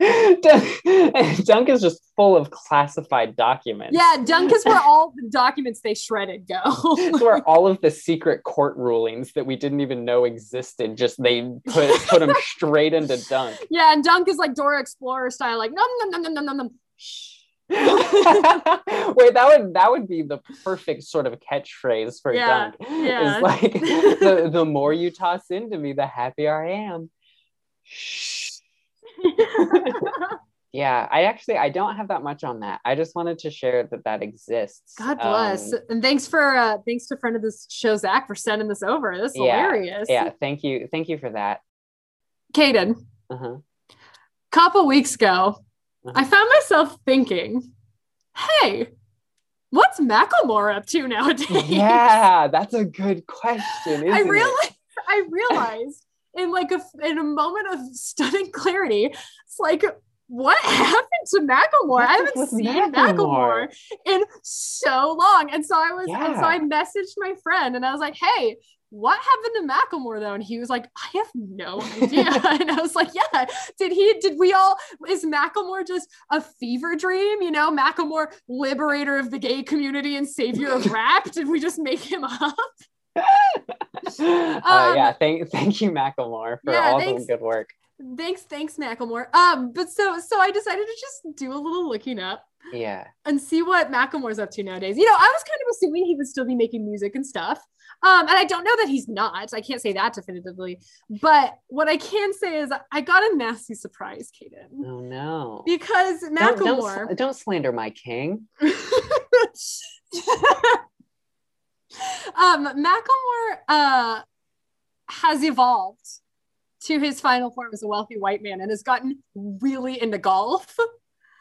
<laughs> Dunk, is just full of classified documents. Yeah, Dunk is where all the documents they shredded go. <laughs> It's where all of the secret court rulings that we didn't even know existed, just they put put them straight into Dunk. <laughs> yeah, and Dunk is like Dora Explorer style, like num num num num num num num. Shh. Wait, that would that would be the perfect sort of catchphrase for Yeah, Dunk. yeah. It's like the, the more you toss into me, the happier I am. <laughs> Yeah, I actually I don't have that much on that. I just wanted to share that that exists. God bless. Um, and thanks for uh thanks to friend of this show, Zach, for sending this over. This is Yeah, hilarious. yeah, thank you, thank you for that. Caden, Uh-huh. couple weeks ago, Uh-huh. I found myself thinking, hey, what's Macklemore up to nowadays? Yeah, that's a good question. <laughs> I realized I realized in like a in a moment of stunning clarity, it's like what happened to Macklemore? I haven't seen Macklemore? Macklemore in so long. And so I was and so I messaged my friend and I was like, hey, what happened to Macklemore though? And he was like, I have no idea. <laughs> and I was like, yeah, did he, did we all, is Macklemore just a fever dream? You know, Macklemore, liberator of the gay community and savior of rap? Did we just make him up? Uh, Um, yeah, thank thank you, Macklemore, for yeah, all thanks. the good work. Thanks, thanks, Macklemore. Um, but so, so I decided to just do a little looking up Yeah. and see what Macklemore's up to nowadays. You know, I was kind of assuming he would still be making music and stuff. Um, and I don't know that he's not. I can't say that definitively. But what I can say is I got a nasty surprise, Kaden. Oh no. Because Don't, don't, Macklemore. sl- don't slander my king. <laughs> <laughs> um, Macklemore uh, has evolved to his final form as a wealthy white man and has gotten really into golf.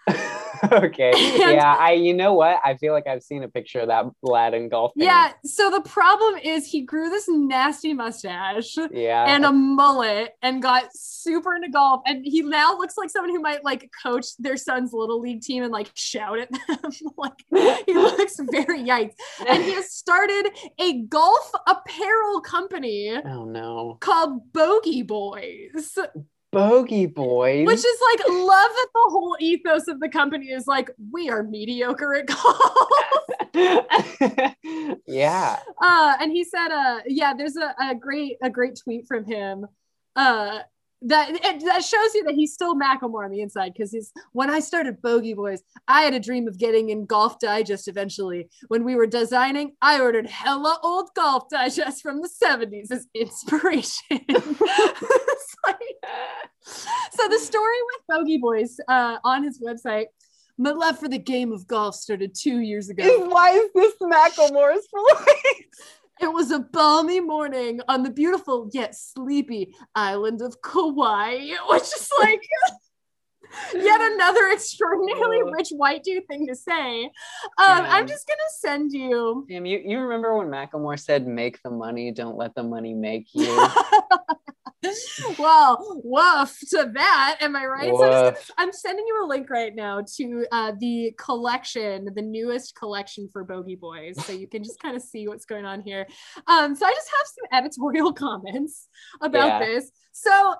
<laughs> okay. And- yeah, I you know what? I feel like I've seen a picture of that lad in golf. Yeah. So the problem is he grew this nasty mustache. Yeah. and a mullet and got super into golf and he now looks like someone who might like coach their son's little league team and like shout at them <laughs> like he <laughs> looks very yikes and he has started a golf apparel company oh no. called bogey boys Bogey boys. which is like love that the whole ethos of the company is like we are mediocre at golf <laughs> yeah. uh and he said uh yeah there's a, a great a great tweet from him uh that it, that shows you that he's still Macklemore on the inside because he's when I started Bogey Boys, I had a dream of getting in Golf Digest eventually. When we were designing, I ordered hella old Golf Digest from the 70s as inspiration. <laughs> <laughs> It's like- so the story with Bogey Boys uh, on his website, my love for the game of golf started two years ago. <laughs> Why is this Macklemore's <laughs> voice? It was a balmy morning on the beautiful yet sleepy island of Kauai, which is like Yet another extraordinarily Oh. rich white dude thing to say. Um, I'm just gonna send you. Damn, you, you remember when Macklemore said, make the money, don't let the money make you? <laughs> well, woof to that. Am I right? So I'm, gonna, I'm sending you a link right now to uh, the collection, the newest collection for Bogey Boys, so you can just kind of see what's going on here. Um, so I just have some editorial <laughs> comments about Yeah. this. So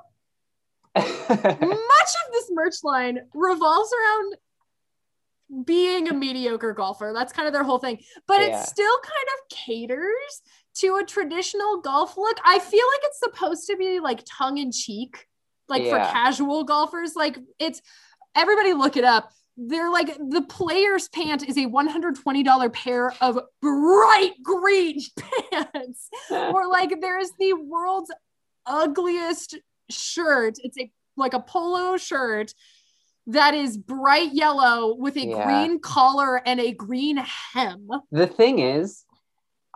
<laughs> much of this merch line revolves around being a mediocre golfer. That's kind of their whole thing. But Yeah. it still kind of caters to a traditional golf look. I feel like it's supposed to be like tongue in cheek, like for casual golfers. Like it's everybody look it up. They're like the player's pant is a $120 pair of bright green <laughs> pants <laughs> or like there's the world's ugliest shirt. It's a like a polo shirt that is bright yellow with a Yeah. green collar and a green hem. the thing is,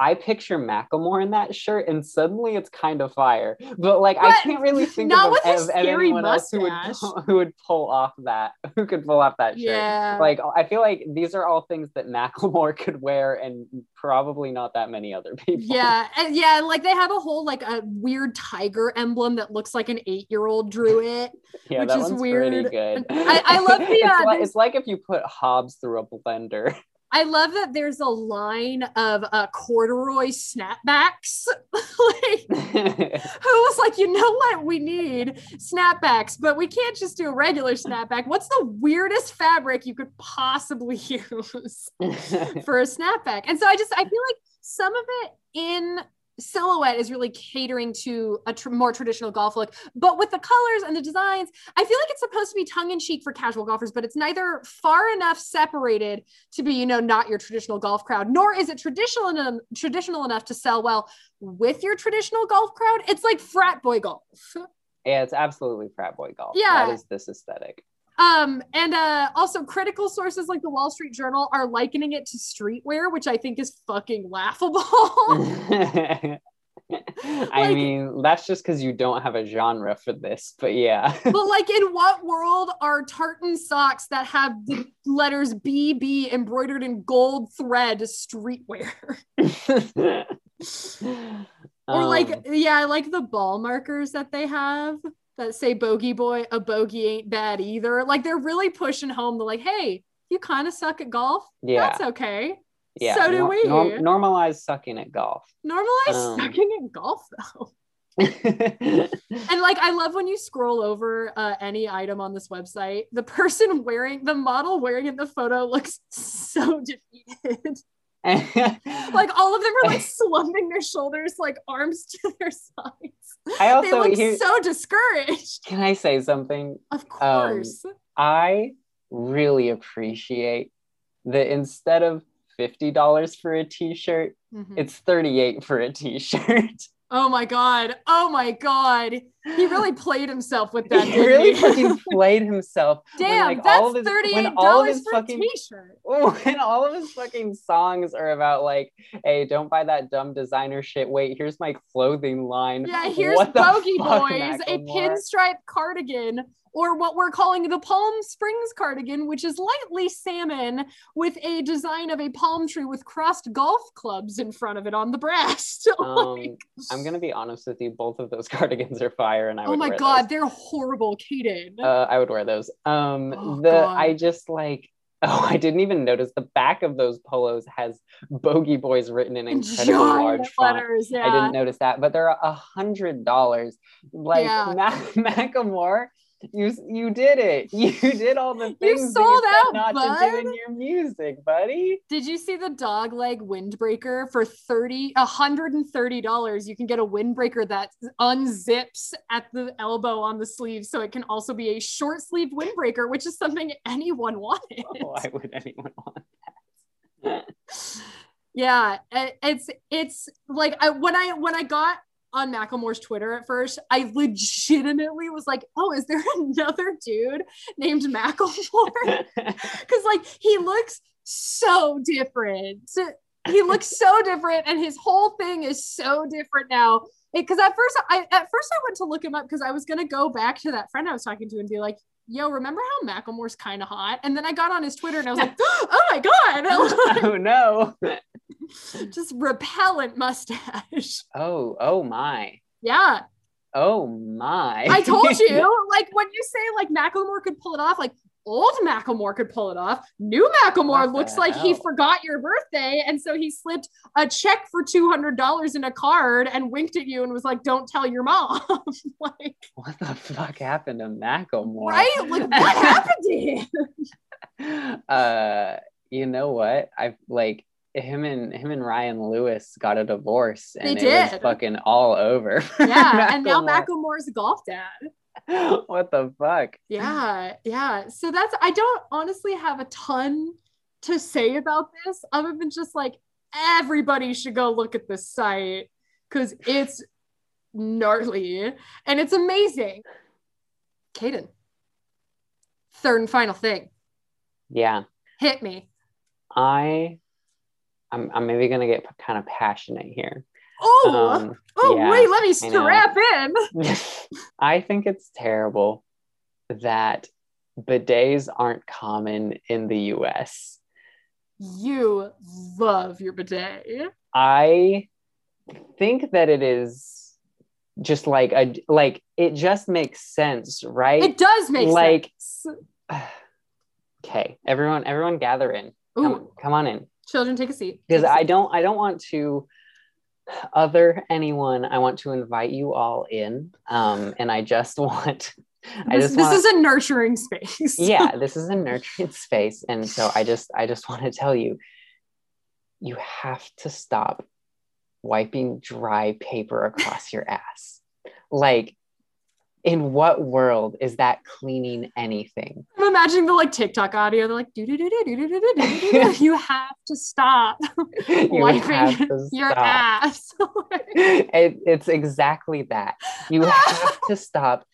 I picture Macklemore in that shirt, and suddenly it's kind of fire. But like, I can't really think of, of anyone else who would pull, <laughs> who would pull off that who could pull off that shirt. Yeah. Like, I feel like these are all things that Macklemore <laughs> could wear, and probably not that many other people. yeah, and yeah, like they have a whole like a weird tiger emblem that looks like an eight-year-old drew it. <laughs> yeah, which is weird. good. I- I love the, it's, uh, like, it's like if you put Hobbes through a blender. I love that there's a line of uh, corduroy snapbacks. <laughs> like, <laughs> who was like, you know what, we need snapbacks, but we can't just do a regular snapback. What's the weirdest fabric you could possibly <laughs> use for a snapback? And so I just I feel like some of it in silhouette is really catering to a tr- more traditional golf look but with the colors and the designs i feel like it's supposed to be tongue-in-cheek for casual golfers but it's neither far enough separated to be you know not your traditional golf crowd nor is it traditional enough traditional enough to sell well with your traditional golf crowd it's like frat boy golf yeah, it's absolutely frat boy golf. Yeah. that is this aesthetic. Um and uh also critical sources like the wall street journal are likening it to streetwear which i think is fucking laughable. <laughs> I Like- mean, that's just because you don't have a genre for this, but yeah. <laughs> but like in what world are tartan socks that have the letters bb embroidered in gold thread streetwear? <laughs> Or like Um, yeah i like the ball markers that they have that say bogey boy a bogey ain't bad either like they're really pushing home the like hey you kind of suck at golf yeah, that's okay yeah. so do nor- we. norm- normalize sucking at golf. normalize Um, sucking at golf though <laughs> And like, I love when you scroll over uh, any item on this website, the person wearing the model wearing in the photo looks <laughs> so defeated. <laughs> like, all of them are like slumping their shoulders, like arms to their sides. I also they look here, so discouraged. can I say something? Of course. I really appreciate that instead of fifty dollars for a T-shirt, Mhm. it's thirty-eight for a T-shirt. oh my god. Oh my god. He really played himself with that. he really he? fucking played himself. <laughs> when, Damn, like, that's his- when thirty-eight dollars his for fucking- a t-shirt. <laughs> when all of his fucking songs are about like, hey, don't buy that dumb designer shit. Wait, here's my clothing line. Yeah, here's What Bogey fuck, Boys, a Macklemore? pinstripe cardigan, or what we're calling the Palm Springs cardigan, which is lightly salmon with a design of a palm tree with crossed golf clubs in front of it on the breast. <laughs> Um, I'm gonna be honest with you. Both of those cardigans are fire, and I oh my wear god, those. they're horrible, Kaden. Uh, I would wear those. Um, Oh, the God. I just like. <laughs> Oh, I didn't even notice the back of those polos has Bogey Boys written in incredibly large Giant font. letters, yeah. I didn't notice that, but they're a hundred dollars. Like Yeah. Mac- <laughs> Macklemore, you you did it. <laughs> You did all the things that sold you out, not bud. to do in your music, buddy. Did you see the dog leg windbreaker for 30 $130? You can get a windbreaker that unzips at the elbow on the sleeve so it can also be a short sleeve windbreaker, which is something anyone <laughs> wanted. Oh, why would anyone want that? <laughs> Yeah, it- it's it's like I when I when I got on Macklemore's Twitter at first, I legitimately was like, "Oh, is there <laughs> another dude named Macklemore?" <laughs> Because like he looks so different. He looks so different, and his whole thing is so different now. Because at first, I at first I went to look him up because I was gonna go back to that friend I was talking to and be like, yo, remember how Macklemore's kind of hot? And then I got on his Twitter and I was <laughs> like, oh my God. oh no. <laughs> Just repellent mustache. <laughs> Oh, oh my. Yeah. Oh my. I told <laughs> you, like when you say like Macklemore could pull it off, like old Macklemore could pull it off. New Macklemore What looks like he forgot your birthday. And so he slipped a check for $200 in a card and winked at you and was like, don't tell your mom. like, what the fuck happened to Macklemore? right? Like, what happened to him? uh you know what i've like him and him and ryan lewis got a divorce and They it was did. fucking all over <laughs> Yeah. and now Macklemore's a golf dad. <laughs> what the fuck Yeah. Yeah. So that's, I don't honestly have a ton to say about this other than just like everybody should go look at this site because it's gnarly and it's amazing. Caden, third and final thing. yeah Hit me. i i'm, I'm maybe gonna get kind of passionate here Oh, um oh, yeah, wait, let me strap in. <laughs> i think it's terrible that bidets aren't common in the us You love your bidet. I think that it is just like a like it just makes sense, right? It does make Like- sense. <sighs> okay, everyone, everyone, gather in. Come, Ooh, come on in, children, take a seat. because I don't, I don't want to other anyone. I want to invite you all in, um, and I just <laughs> want, I This, just this want. is a nurturing space. <laughs> yeah, this is a nurturing space, and so I just, I just want to tell you, you have to stop wiping dry paper across your ass. Like, in what world is that cleaning anything? I'm imagining the like TikTok audio. They're like, do do do do do do do do do. You have to stop You wiping to your stop. ass. It, it's exactly that. You have to stop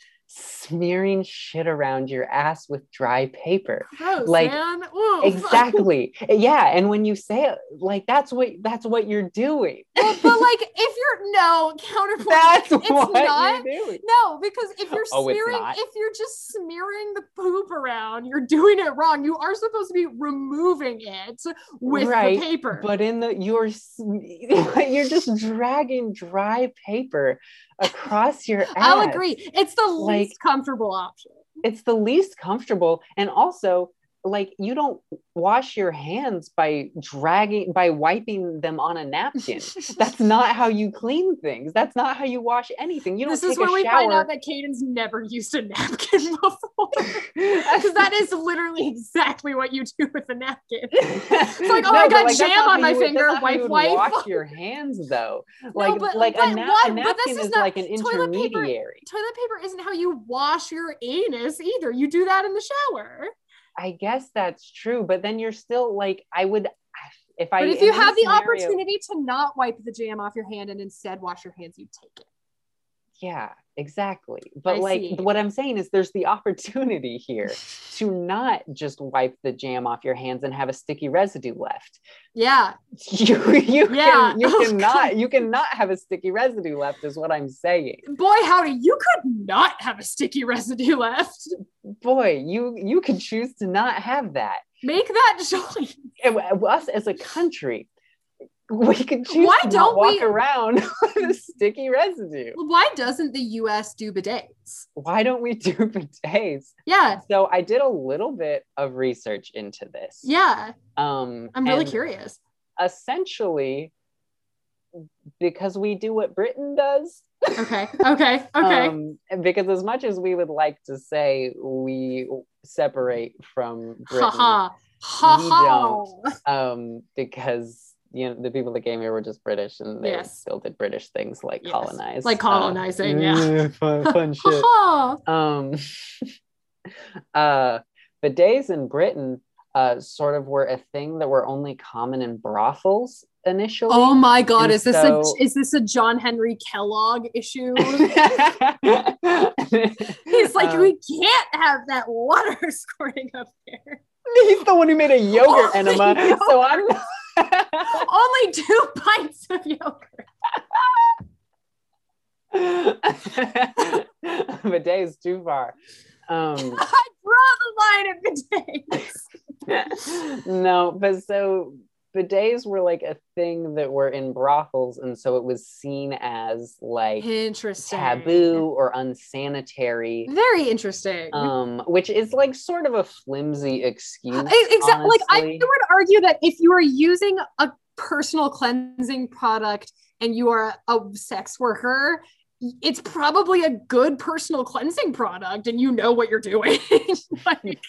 smearing shit around your ass with dry paper. Gross, Like, man. Exactly. yeah, and when you say it, like that's what that's what you're doing. but, but like, if you're no counterpoint, That's it's what not. you're doing. No, because if you're Oh, smearing, not? if you're just smearing the poop around, you're doing it wrong. You are supposed to be removing it with Right, the paper. But in the you're <laughs> you're just dragging dry paper across your ass. I'll agree. It's the Like- least comfortable option. It's the least comfortable, and also like you don't wash your hands by dragging by wiping them on a napkin. <laughs> That's not how you clean things. That's not how you wash anything. You don't This is where we shower. find out that Caden's never used a napkin <laughs> before. Because <laughs> that is literally exactly what you do with a napkin. it's like, oh, I got jam on my finger, wipe, wipe. Wash your hands though. Like, but- like but a, na- what? a But napkin this is is, not- like an toilet paper- Toilet paper isn't how you wash your anus either. You do that in the shower. I guess that's true, but then you're still like, I would, if I. But if you have the scenario- opportunity to not wipe the jam off your hand and instead wash your hands, you take it. Yeah, exactly. But I like, see. what I'm saying is, there's the <laughs> opportunity here to not just wipe the jam off your hands and have a sticky residue left. Yeah. <laughs> You, you Yeah. can, you <laughs> Oh, cannot, you cannot have a sticky residue left, is what I'm saying. Boy, howdy, you could not have a sticky residue left. boy you you could choose to not have that Make that choice. Us as a country we could choose Why to don't walk we- around <laughs> with sticky residue Why doesn't the US do bidets? why don't we do <laughs> bidets Yeah. so i did a little bit of research into this Yeah. um I'm really curious. essentially because we do what britain does Okay. Okay. <laughs> Okay. um because as much as we would like to say we separate from britain ha ha. we Ha ha. um, because you know the people that came here were just British and they Yes. still did British things like Yes. colonize, Like Um, colonizing, yeah. <laughs> fun, fun <laughs> shit. <laughs> Um, uh, bidets in Britain uh, sort of were a thing that were only common in brothels initially. Oh my god, And is this so- a is this a John Henry Kellogg issue? He's like, we can't have that water squirting up there. he's the one who made a yogurt Oh, enema, yogurt. so I'm. Only two <laughs> pints of yogurt. <laughs> bidet is too far. Um, <laughs> I draw the line at bidets. no, but so bidets were like a thing that were in brothels, and so it was seen as like Interesting. taboo or unsanitary. Very interesting. Um, which is like sort of a flimsy excuse. exactly. Like I would argue that if you are using a personal cleansing product and you are a sex worker, it's probably a good personal cleansing product, and you know what you're doing. <laughs> like,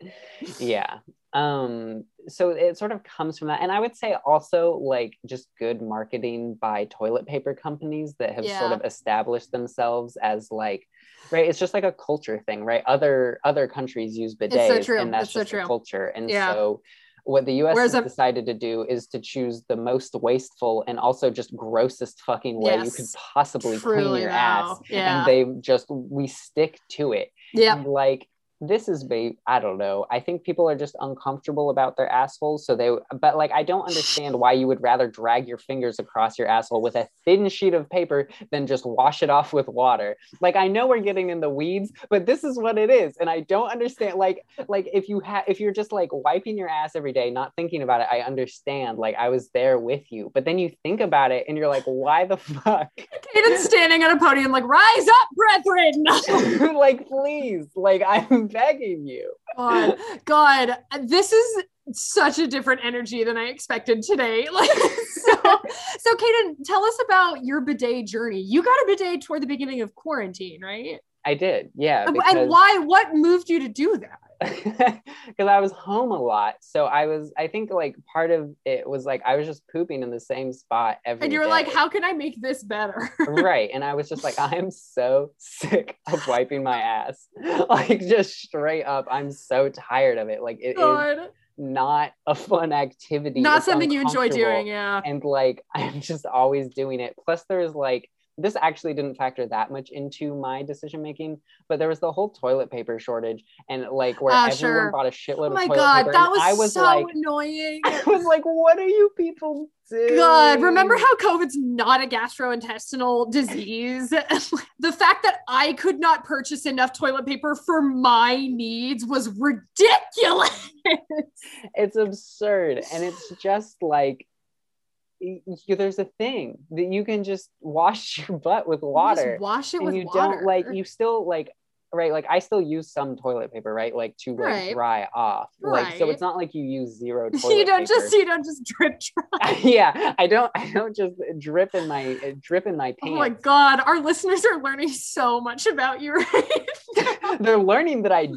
<laughs> yeah um so it sort of comes from that and i would say also like just good marketing by toilet paper companies that have sort of established themselves as like right it's just like a culture thing right other other countries use bidets true. and that's so just a culture and Yeah. so what the us Whereas has decided to do is to choose the most wasteful and also just grossest fucking way you could possibly clean your though. ass Yeah. and they just we stick to it yeah. like this is ba- i don't know. I think people are just uncomfortable about their assholes so they but like i don't understand why you would rather drag your fingers across your asshole with a thin sheet of paper than just wash it off with water. Like i know we're getting in the weeds but this is what it is and i don't understand like like if you have if you're just like wiping your ass every day not thinking about it i understand like i was there with you but then you think about it and you're like why the fuck? Caden's standing on a podium, like, rise up, brethren. <laughs> like please like i'm begging you God, God, this is such a different energy than I expected today. <laughs> Like, so, so Kaden, tell us about your bidet journey. You got a bidet toward the beginning of quarantine, right? I did, yeah. And- Because, And why? What moved you to do that? <laughs> Because I was home a lot, so I was. I think like part of it was like I was just pooping in the same spot every. And you were like, how can I make this better? <laughs> right, and I was just like, I am so sick of wiping my ass, <laughs> like just straight up. I'm so tired of it. Like it is God, not a fun activity. not It's something you enjoy doing. Yeah. and like i'm just always doing it plus there's like this actually didn't factor that much into my decision making but there was the whole toilet paper shortage and like where Ah, everyone sure. bought a shitload Oh my of toilet God, paper that was, i was so like annoying. <laughs> i was like what are you people doing God, remember how COVID's not a gastrointestinal disease? <laughs> the fact that I could not purchase enough toilet paper for my needs was ridiculous. it's absurd and it's just like there's a thing that you can just <laughs> wash your butt with water Just wash it and with you water. don't like you still like right like i still use some toilet paper right like to like Right. dry off like so it's not like you use zero <laughs> toilet you don't paper. just you don't just drip dry. <laughs> yeah i don't i don't just drip in my eh, drip in my pants Oh my god, our listeners are learning so much about you right they're learning that i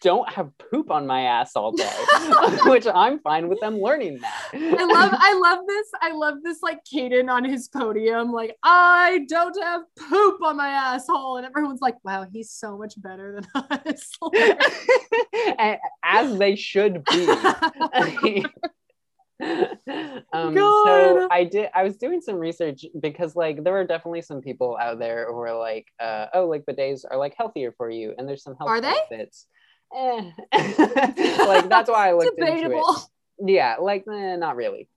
don't have poop on my ass all day <laughs> <laughs> which i'm fine with them learning that I love I <laughs> love this. I love this like Caden on his podium, like I don't have poop on my asshole. And everyone's like, wow, he's so much better than us. And- as they should be um, so I did. I was doing some research because, like, there were definitely some people out there who were like, uh, "Oh, like bidets are like healthier for you, and there's some health Are they? Benefits." Eh. like that's why I <laughs> looked into it. Yeah, like eh, not really.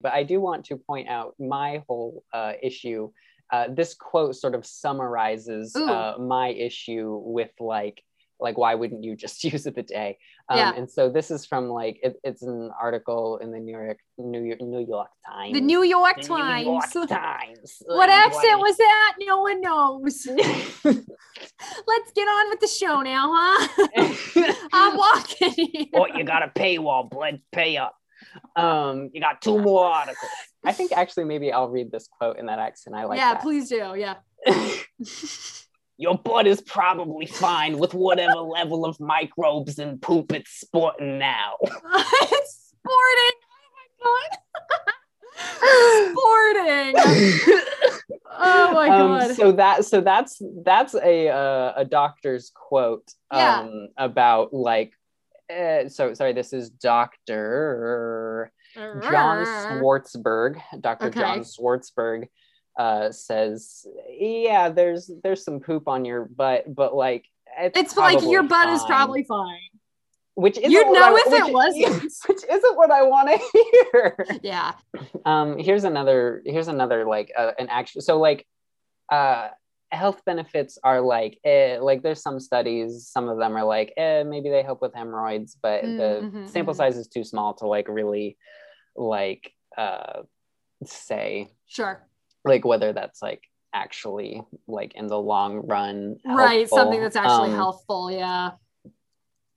But I do want to point out my whole uh, issue. Uh, this quote sort of summarizes uh, my issue with like like why wouldn't you just <laughs> use it a bidet? Um, Yeah. And so this is from like it, it's an article in the New York New York New York Times. The New York The New York Times. Times. What Like, accent was that? No one knows. <laughs> Let's get on with the show now, huh? <laughs> I'm walking here. oh, you got a paywall, blood pay up. Um, you got two more articles. I think actually maybe I'll read this quote in that accent. I like yeah, that. please do. Yeah. Your butt is probably fine with whatever level of microbes and poop it's sporting now. <laughs> it's sporting. Oh my god. sporting. Oh my Um, god. so that so that's that's a uh, a doctor's quote Yeah. um, about like uh, so sorry this is Doctor John Swartzberg, Dr. Okay. John Swartzberg uh, says, yeah, there's there's some poop on your butt, but like it's, It's like your butt is probably fine. which isn't You'd know I- if it which- <laughs> wasn't. which isn't what I want to hear. Yeah. <laughs> Um, here's another here's another like uh, an actual so like uh health benefits are like eh, like there's some studies some of them are like eh, maybe they help with hemorrhoids but Mm, the mhm, sample mhm. size is too small to like really like uh say Sure. Like whether that's like actually like in the long run Right. Something that's actually Um, healthful. Yeah.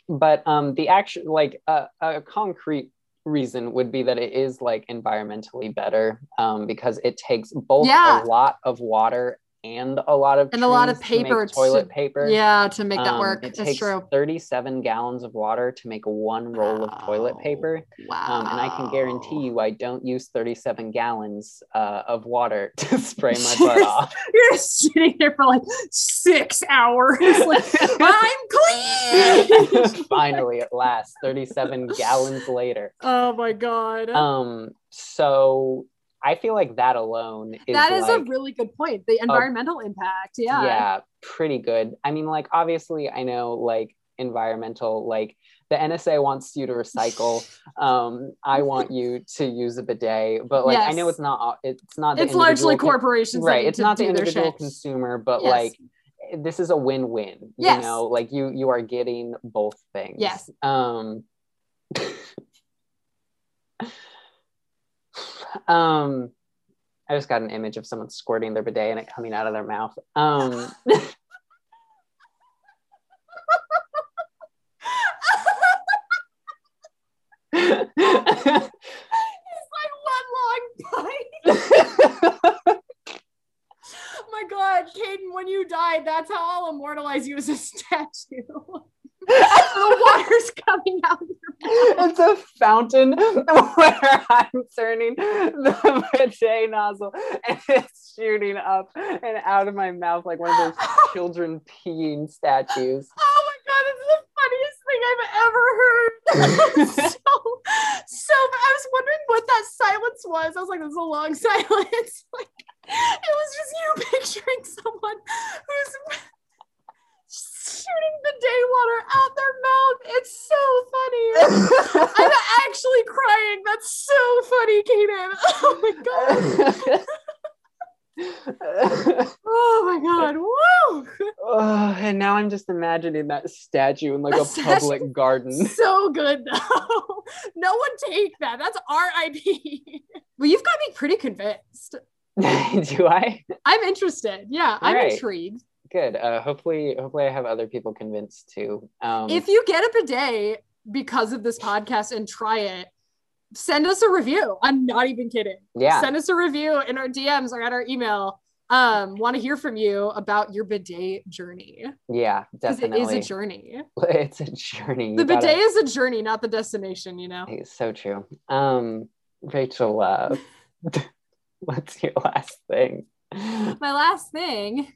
but um the action like uh, a concrete reason would be that it is like environmentally better um because it takes both Yeah. a lot of water and a lot of And a lot of trees to paper toilet to- paper Yeah. To make that Um, work. it That's takes true. 37 gallons of water to make one roll of toilet paper Wow. um, and i can guarantee you i don't use 37 gallons uh, of water <laughs> to spray my <laughs> butt off You're sitting there for like six hours. Like, <laughs> I'm clean. finally at last 37 gallons later oh my god. um so i feel like that alone is that is like, a really good point. The environmental impact. Yeah. yeah pretty good i mean like obviously i know like environmental like the nsa wants you to recycle <laughs> um i want you to use a bidet but like i know it's not it's not the It's largely corporations. right it's not the individual consumer but Yes. like this is a win-win Yes. you know like you you are getting both things Yes. um <laughs> um i just got an image of someone squirting their bidet and it coming out of their mouth um <laughs> It's like one long bite. Oh <laughs> my god, Caden, when you died, that's how I'll immortalize you as a statue. <laughs> the water's coming out. of your it's a fountain where I'm turning the bidet nozzle and it's shooting up and out of my mouth like one of those <laughs> children peeing statues. Oh my god, it's the funniest thing I've ever heard. <laughs> so, so I was wondering what that silence was. I was like, this is a long <laughs> silence. Like, it was just you picturing someone who's shooting bidet water out their mouth. It's so funny. I'm actually crying. That's so funny, Kaden. Oh my god. Oh my god. Woo! oh, and now I'm just imagining that statue in like A <laughs> a public garden. <laughs> So good though. <laughs> No one take that. That's our IP. Well, you've got me pretty convinced. Do I? I'm interested. Yeah, I'm Right. intrigued. Good. Uh, hopefully, hopefully I have other people convinced too. Um, If you get up a bidet because of this podcast and try it, send us a review. I'm not even kidding. yeah, Send us a review in our DMs or at our email. Um, want to hear from you about your bidet journey yeah, definitely. is a journey. <laughs> it's a journey. The You gotta- bidet is a journey, not the destination. You know. It's so true. Um, Rachel, uh, <laughs> what's your last thing? My last thing.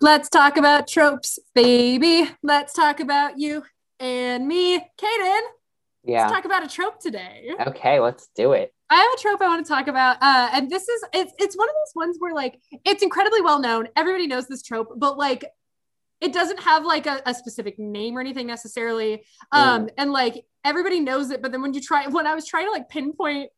Let's talk about tropes, baby. Let's talk about you and me, Kaden. Yeah. Let's talk about a trope today. Okay, let's do it. I have a trope I want to talk about, uh, and this is it's it's one of those ones where like it's incredibly well known. Everybody knows this trope, but like it doesn't have like a, a specific name or anything necessarily. Um, and like everybody knows it, but then when you try when I was trying to like pinpoint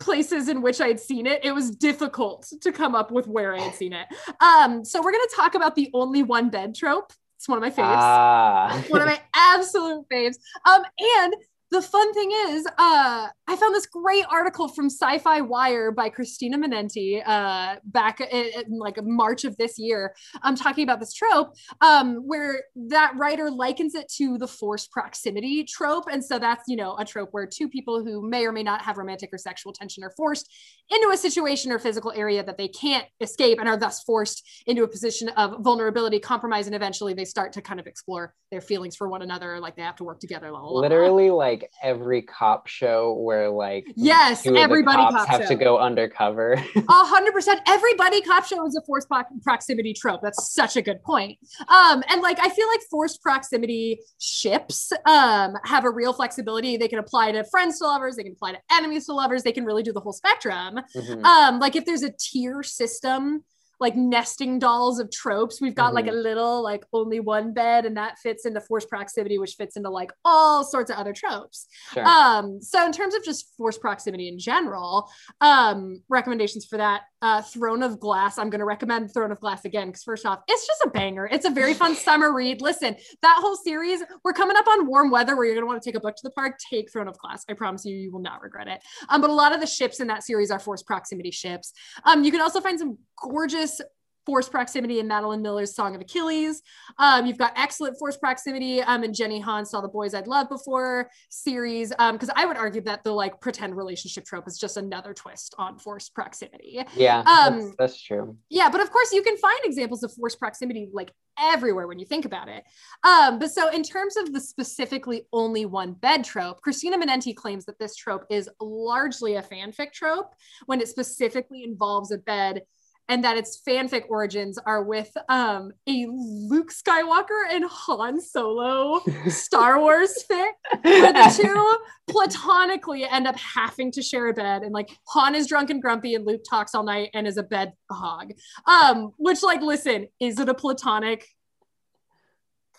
places in which I had seen it, it was difficult to come up with where I had seen it. Um, so we're gonna talk about the only one bed trope. It's one of my faves Ah. one of my <laughs> absolute faves. Um, and the fun thing is, uh, I found this great article from SYFY Wire by Kristina Manente uh, back in, in like March of this year. I'm talking about this trope um, where that writer likens it to the forced proximity trope, and so that's you know a trope where two people who may or may not have romantic or sexual tension are forced into a situation or physical area that they can't escape and are thus forced into a position of vulnerability, compromise, and eventually they start to kind of explore their feelings for one another, like they have to work together. La, la, la. Literally, like every cop show where like Yes, two of the everybody cops cop have show. to go undercover. <laughs> A hundred percent. Everybody cop show is a forced proximity trope. That's such a good point. Um, and like I feel like forced proximity ships um have a real flexibility. They can apply to friends to lovers. They can apply to enemies to lovers. They can really do the whole spectrum. Mhm. um like if there's a tier system like nesting dolls of tropes. We've got like a Mhm. little like only one bed, and that fits into forced proximity, which fits into like all sorts of other tropes. Sure. Um, so in terms of just forced proximity in general, um, recommendations for that, uh, Throne of Glass. I'm going to recommend Throne of Glass again because first off, it's just a banger. It's a very fun <laughs> summer read. Listen, that whole series, we're coming up on warm weather where you're going to want to take a book to the park. Take Throne of Glass. I promise you, you will not regret it. Um, but a lot of the ships in that series are forced proximity ships. Um, you can also find some gorgeous forced proximity in Madeline Miller's Song of Achilles. Um, you've got excellent forced proximity um, in Jenny Han Saw the Boys I'd Love Before series. Because I would argue that the like pretend relationship trope is just another twist on forced proximity. yeah, um, that's, that's true. Yeah, but of course you can find examples of forced proximity like everywhere when you think about it. Um, but so in terms of the specifically only one bed trope, Kristina Manente claims that this trope is largely a fanfic trope when it specifically involves a bed and that its fanfic origins are with um, a Luke Skywalker and Han Solo Star Wars <laughs> fic where the two platonically end up having to share a bed and like Han is drunk and grumpy and Luke talks all night and is a bed hog. Um, which like listen, is it a platonic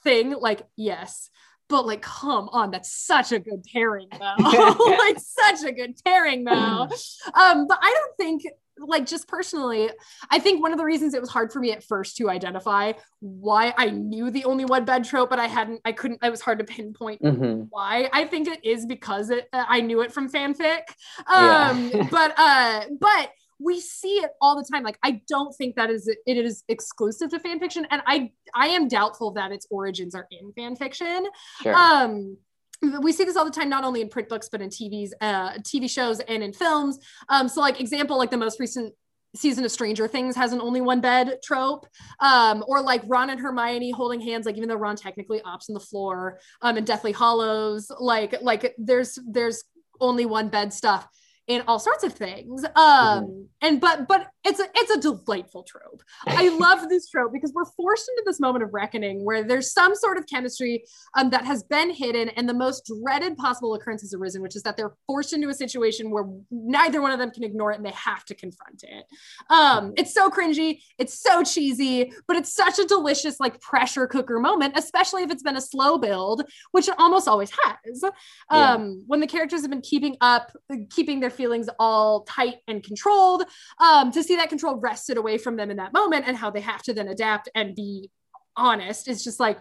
thing? Like, yes. But like, come on, that's such a good pairing though. <laughs> <laughs> like such a good pairing though. Um, but I don't think like just personally, I think one of the reasons it was hard for me at first to identify why I knew the only one bed trope, but I hadn't, I couldn't, it was hard to pinpoint Mhm. why i think it is because it uh, i knew it from fanfic Yeah. um but uh but we see it all the time. Like i don't think that is it is exclusive to fan fiction and i i am doubtful that its origins are in fan fiction. Sure. um we see this all the time not only in print books but in tvs uh tv shows and in films. Um so like example like the most recent season of stranger things has an only one bed trope. Um or like ron and hermione holding hands like even though ron technically opts on the floor um and deathly hallows like like there's there's only one bed stuff in all sorts of things um and but but it's a it's a delightful trope. I <laughs> love this trope because we're forced into this moment of reckoning where there's some sort of chemistry um, that has been hidden and the most dreaded possible occurrence has arisen which is that they're forced into a situation where neither one of them can ignore it and they have to confront it. Um it's so cringy it's so cheesy but it's such a delicious like pressure cooker moment especially if it's been a slow build which it almost always has. Yeah. um when the characters have been keeping up keeping their feelings all tight and controlled um to see that control wrested away from them in that moment and how they have to then adapt and be honest it's just like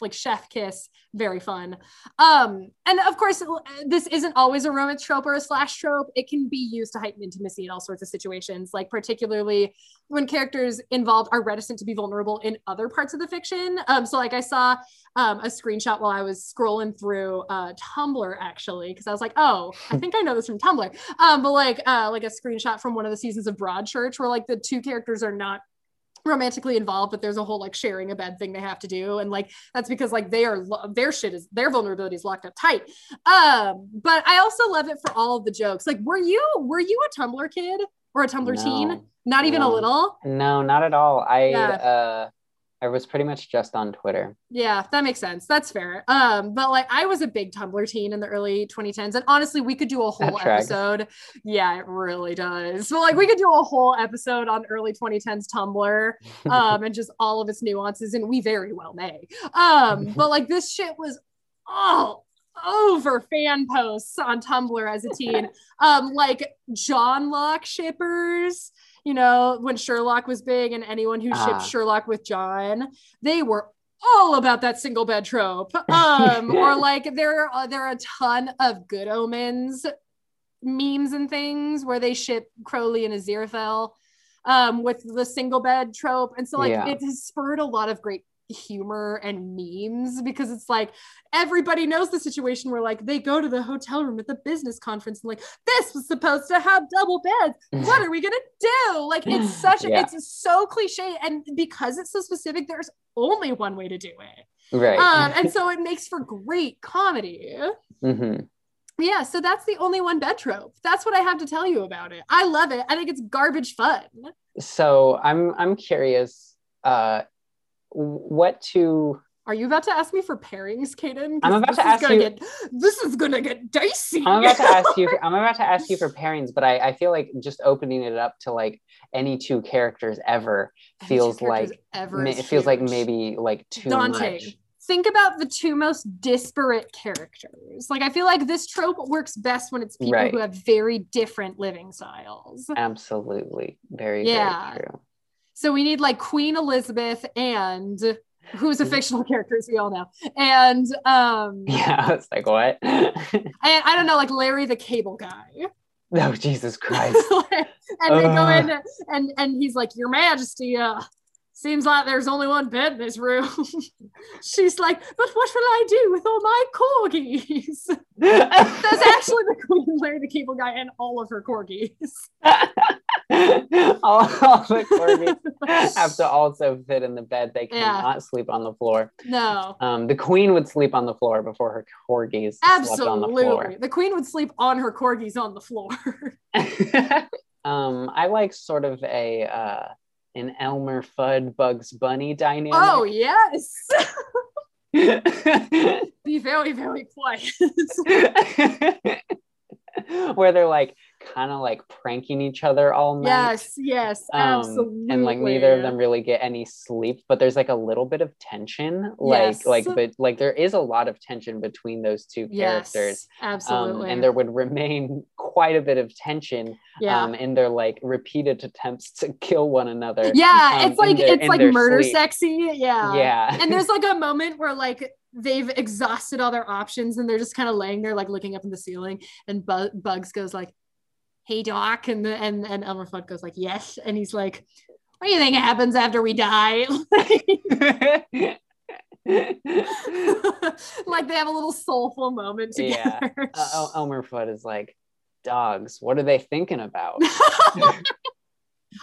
like chef kiss very fun. Um and of course this isn't always a romance trope or a slash trope. It can be used to heighten intimacy in all sorts of situations like particularly when characters involved are reticent to be vulnerable in other parts of the fiction. Um so like i saw um, a screenshot while I was scrolling through uh, Tumblr actually because I was like, oh, I think I know this from Tumblr. Um, but like uh, like a screenshot from one of the seasons of Broadchurch where like the two characters are not romantically involved but there's a whole like sharing a bed thing they have to do and like that's because like they are their shit is their vulnerability is locked up tight um but i also love it for all of the jokes like were you were you a tumblr kid or a tumblr No. teen not even a little no, not at all. I Yeah. uh I was pretty much just on Twitter. Yeah, that makes sense. That's fair. Um, but like I was a big Tumblr teen in the early 2010s, and honestly, we could do a whole episode. Yeah, it really does. So like we could do a whole episode on early 2010s Tumblr, um, and just all of its nuances, and we very well may. Um, <laughs> but like this shit was all over fan posts on Tumblr as a teen. <laughs> Um, like Johnlock shippers, you know, when Sherlock was big, and anyone who shipped Ah. Sherlock with John, they were all about that single bed trope. <laughs> Um, or like there are there are a ton of good omens memes and things where they ship Crowley and Aziraphale um with the single bed trope. And so like Yeah. it has spurred a lot of great humor and memes because it's like everybody knows the situation where like they go to the hotel room at the business conference and like this was supposed to have double beds. <laughs> What are we gonna do? Like it's <laughs> such a, Yeah. it's so cliche and because it's so specific there's only one way to do it. Right. um <laughs> and so it makes for great comedy. Hmm yeah so that's the only one bed trope. That's what i have to tell you about it. I love it. I think it's garbage fun. So I'm I'm curious, uh, what to Are you about to ask me for pairings, Kaden? I'm about to ask you- Get, this is gonna get dicey. I'm about to ask you. <laughs> I'm about to ask you for pairings, but I, I feel like just opening it up to like any two characters ever feels characters like ever ma- it feels like maybe like too daunting. much. Think about the two most disparate characters. Like I feel like this trope works best when it's people Right. who have very different living styles. Absolutely, very Yeah. very true. So we need like Queen Elizabeth and <laughs> who's a fictional character as we all know. And um <laughs> Yeah, it's like, what? <laughs> and I don't know, like Larry the cable guy. oh Jesus Christ! and they go in and and he's like, Your Majesty, uh seems like there's only one bed in this room. She's like, but what will I do with all my corgis? That's actually the Queen Larry the Cable Guy and all of her corgis. <laughs> all, all the corgis have to <laughs> also fit in the bed. They Yeah. cannot sleep on the floor. No, Um, the queen would sleep on the floor before her corgis slept on the absolutely. floor. The Queen would sleep on her corgis on the floor. <laughs> um, I like sort of a uh, an Elmer Fudd Bugs Bunny dynamic. oh yes. Be very, very quiet. Where they're like kind of like pranking each other all night. yes, yes, Um, absolutely. and like neither of them really get any sleep but there's like a little bit of tension like Yes. like but like there is a lot of tension between those two Yes, characters um, absolutely. and there would remain <laughs> quite a bit of tension yeah. um, in their like repeated attempts to <laughs> kill one another yeah, um, it's like their- it's like murder sleep. sexy. Yeah. yeah and there's <laughs> like a moment where like they've exhausted all their options and they're just kind of laying there like looking up in the ceiling and Bu- bugs goes like hey doc and the, and and elmer fudd goes like yes and he's like what do you think happens after we die? <laughs> <laughs> Like they have a little soulful moment Yeah. together. Uh, elmer fudd is like dogs what are they thinking about? <laughs>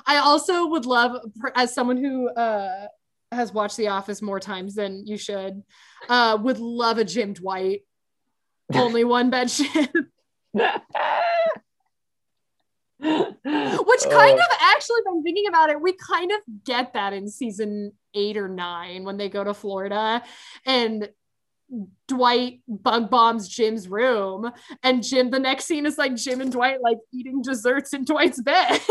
I also would love as someone who uh has watched the office more times than you should uh would love a jim dwight only one bed ship Which kind Oh. of actually, if I'm thinking about it, we kind of get that in season eight or nine when they go to Florida and Dwight bug bombs Jim's room. And Jim, the next scene is like Jim and Dwight like eating desserts in Dwight's bed. <laughs>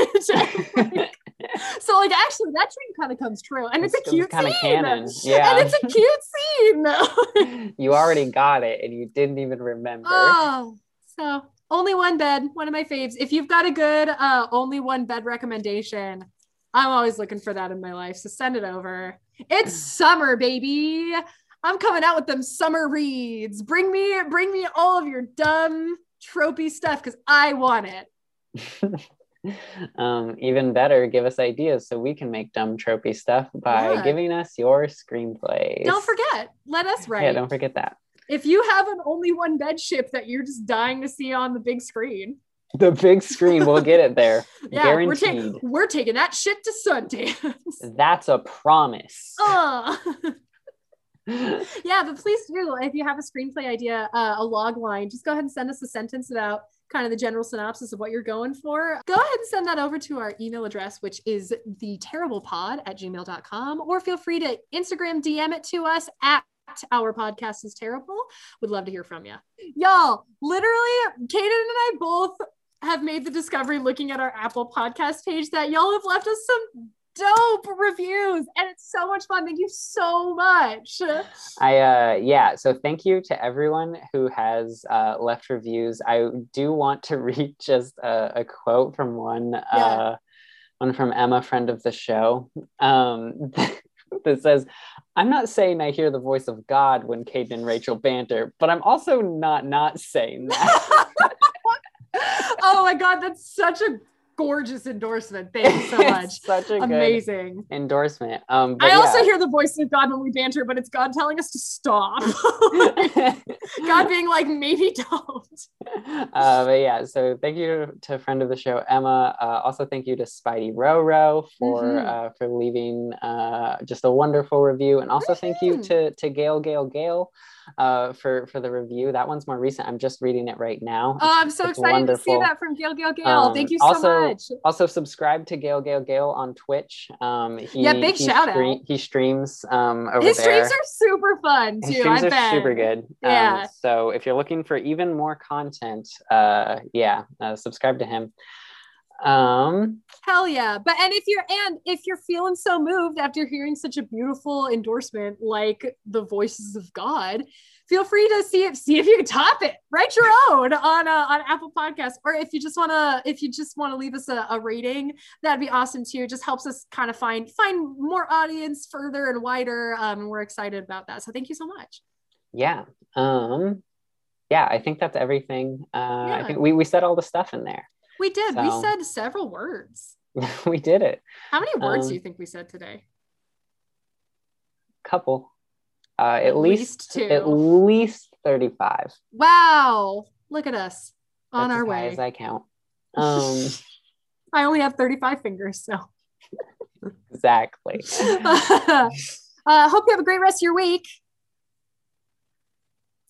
so, like, actually, that dream kind of comes true. And it's, a cute kind scene. of canon yeah And it's a cute scene. <laughs> you already got it and you didn't even remember. Oh, so only one bed, one of my faves. If you've got a good uh only one bed recommendation, I'm always looking for that in my life. So send it over. It's <clears throat> summer, baby. I'm coming out with them summer reads. Bring me, bring me all of your dumb tropey stuff because I want it. <laughs> um, even better, give us ideas so we can make dumb tropey stuff by Yeah. giving us your screenplays. Don't forget, let us write. Yeah, don't forget that. If you have an only one bed ship that you're just dying to see on the big screen, The big screen, we'll get it there. <laughs> yeah, we're, ta- we're taking that shit to Sundance. That's a promise. <laughs> Oh. <laughs> yeah, but please do if you have a screenplay idea, uh, a log line, just go ahead and send us a sentence about kind of the general synopsis of what you're going for. Go ahead and send that over to our email address, which is the terriblepod at gmail.com, or feel free to Instagram DM it to us at our podcast is terrible. Would love to hear from you. Y'all, literally, Kaden and I both have made the discovery looking at our Apple podcast page that y'all have left us some dope reviews and it's so much fun. Thank you so much. I uh yeah, so thank you to everyone who has uh, left reviews. I do want to <laughs> read just a, a quote from one uh one from Emma, friend of the show. Um <laughs> <laughs> that says, I'm not saying I hear the voice of God when Caden and Rachel banter, but I'm also not not saying that. <laughs> oh my god, that's such a gorgeous endorsement. <laughs> Thank you so much. Such a good Amazing. endorsement. Um but I also hear the voice of God when we banter, but it's God telling us to stop. <laughs> God <laughs> being like, maybe don't. uh, but yeah, so thank you to friend of the show Emma. Uh, also, thank you to Spidey Roro for Mhm. uh, for leaving uh, just a wonderful review, and also thank you Mhm. to to Gail Gail Gail uh, for for the review. That one's more recent. I'm just reading it right now. Oh, I'm so excited to see that from Gail Gail Gail. Um, Thank you so also, much. Also, subscribe to Gail Gail Gail on Twitch. Um, he, Yeah, big he shout out. He streams um, over His there. streams are super fun too. His streams I are bet. super good. Yeah. Um, so if you're looking for even more content, uh, yeah, uh, subscribe to him. Um, Hell yeah. But and if you're and if you're feeling so moved after hearing such a beautiful endorsement like the voices of God, feel free to see if see if you can top it. Write your own on uh, on Apple Podcasts. Or if you just wanna if you just want to leave us a, a rating, that'd be awesome too. It just helps us kind of find find more audience further and wider. Um, and we're excited about that. So thank you so much. yeah. Um, yeah, I think that's everything. Uh, I think we, we said all the stuff in there. We did. We said several words. <laughs> we did it. How many words Um, do you think we said today? Couple. Uh, at, At least, least two. at least 35. Wow. Look at us on That's our as way. as I count. <laughs> Um, I only have 35 fingers, so. <laughs> exactly. uh, hope you have a great rest of your week.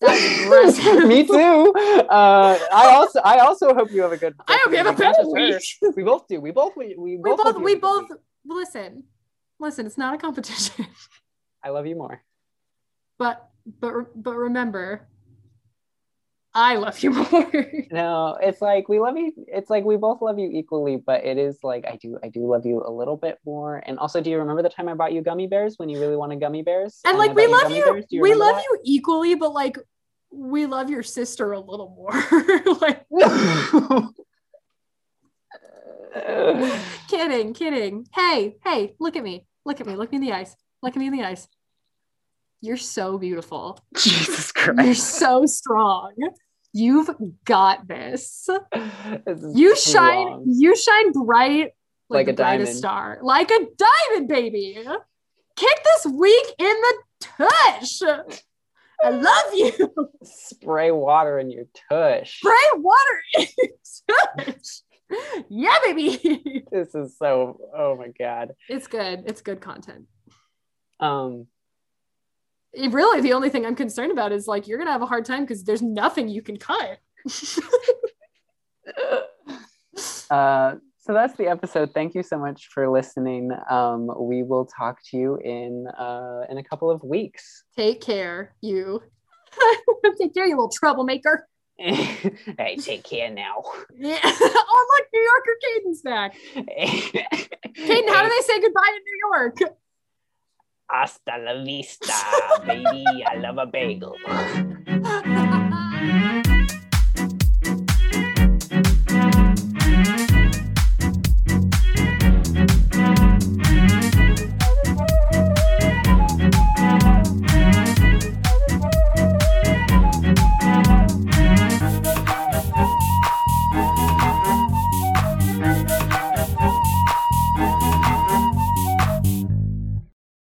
<laughs> Me too. Uh, I also I also hope you have a good. I hope you have a better week. We both do. We both we, we We both both, we have a good both, listen, listen, it's not a competition, I love you more. but, but, but remember, I love you <laughs> more. No, it's like we love you. It's like we both love you equally, but it is like I do. I do love you a little bit more. And also, do you remember the time I bought you gummy bears when you really wanted gummy bears? and I like, we love gummy you, we love you equally, but like, we love your sister a little more. <laughs> like, you? <laughs> <sighs> kidding, kidding. Hey, hey, look at me. Look at me. Look me in the eyes. Look at me in the eyes. You're so beautiful. <laughs> Jesus Christ. You're so strong. You've got this. This You shine, long. you shine bright Like like, a brightest diamond. star. Like a diamond, baby. Kick this week in the tush. I love you. Spray water in your tush. Spray water in your tush. Yeah, baby. This is so. Oh my god. It's good. It's good content. Um. Really, the only thing I'm concerned about is like you're gonna have a hard time because there's nothing you can cut. <laughs> Uh. So that's the episode. Thank you so much for listening. Um. We will talk to you in uh in a couple of weeks. Take care, you. <laughs> Take care, you little troublemaker. <laughs> hey, take care now. Yeah. oh, look, New Yorker Caden's back. Caden, how do they say goodbye in New York? Hasta la vista, baby. I love a bagel. <laughs>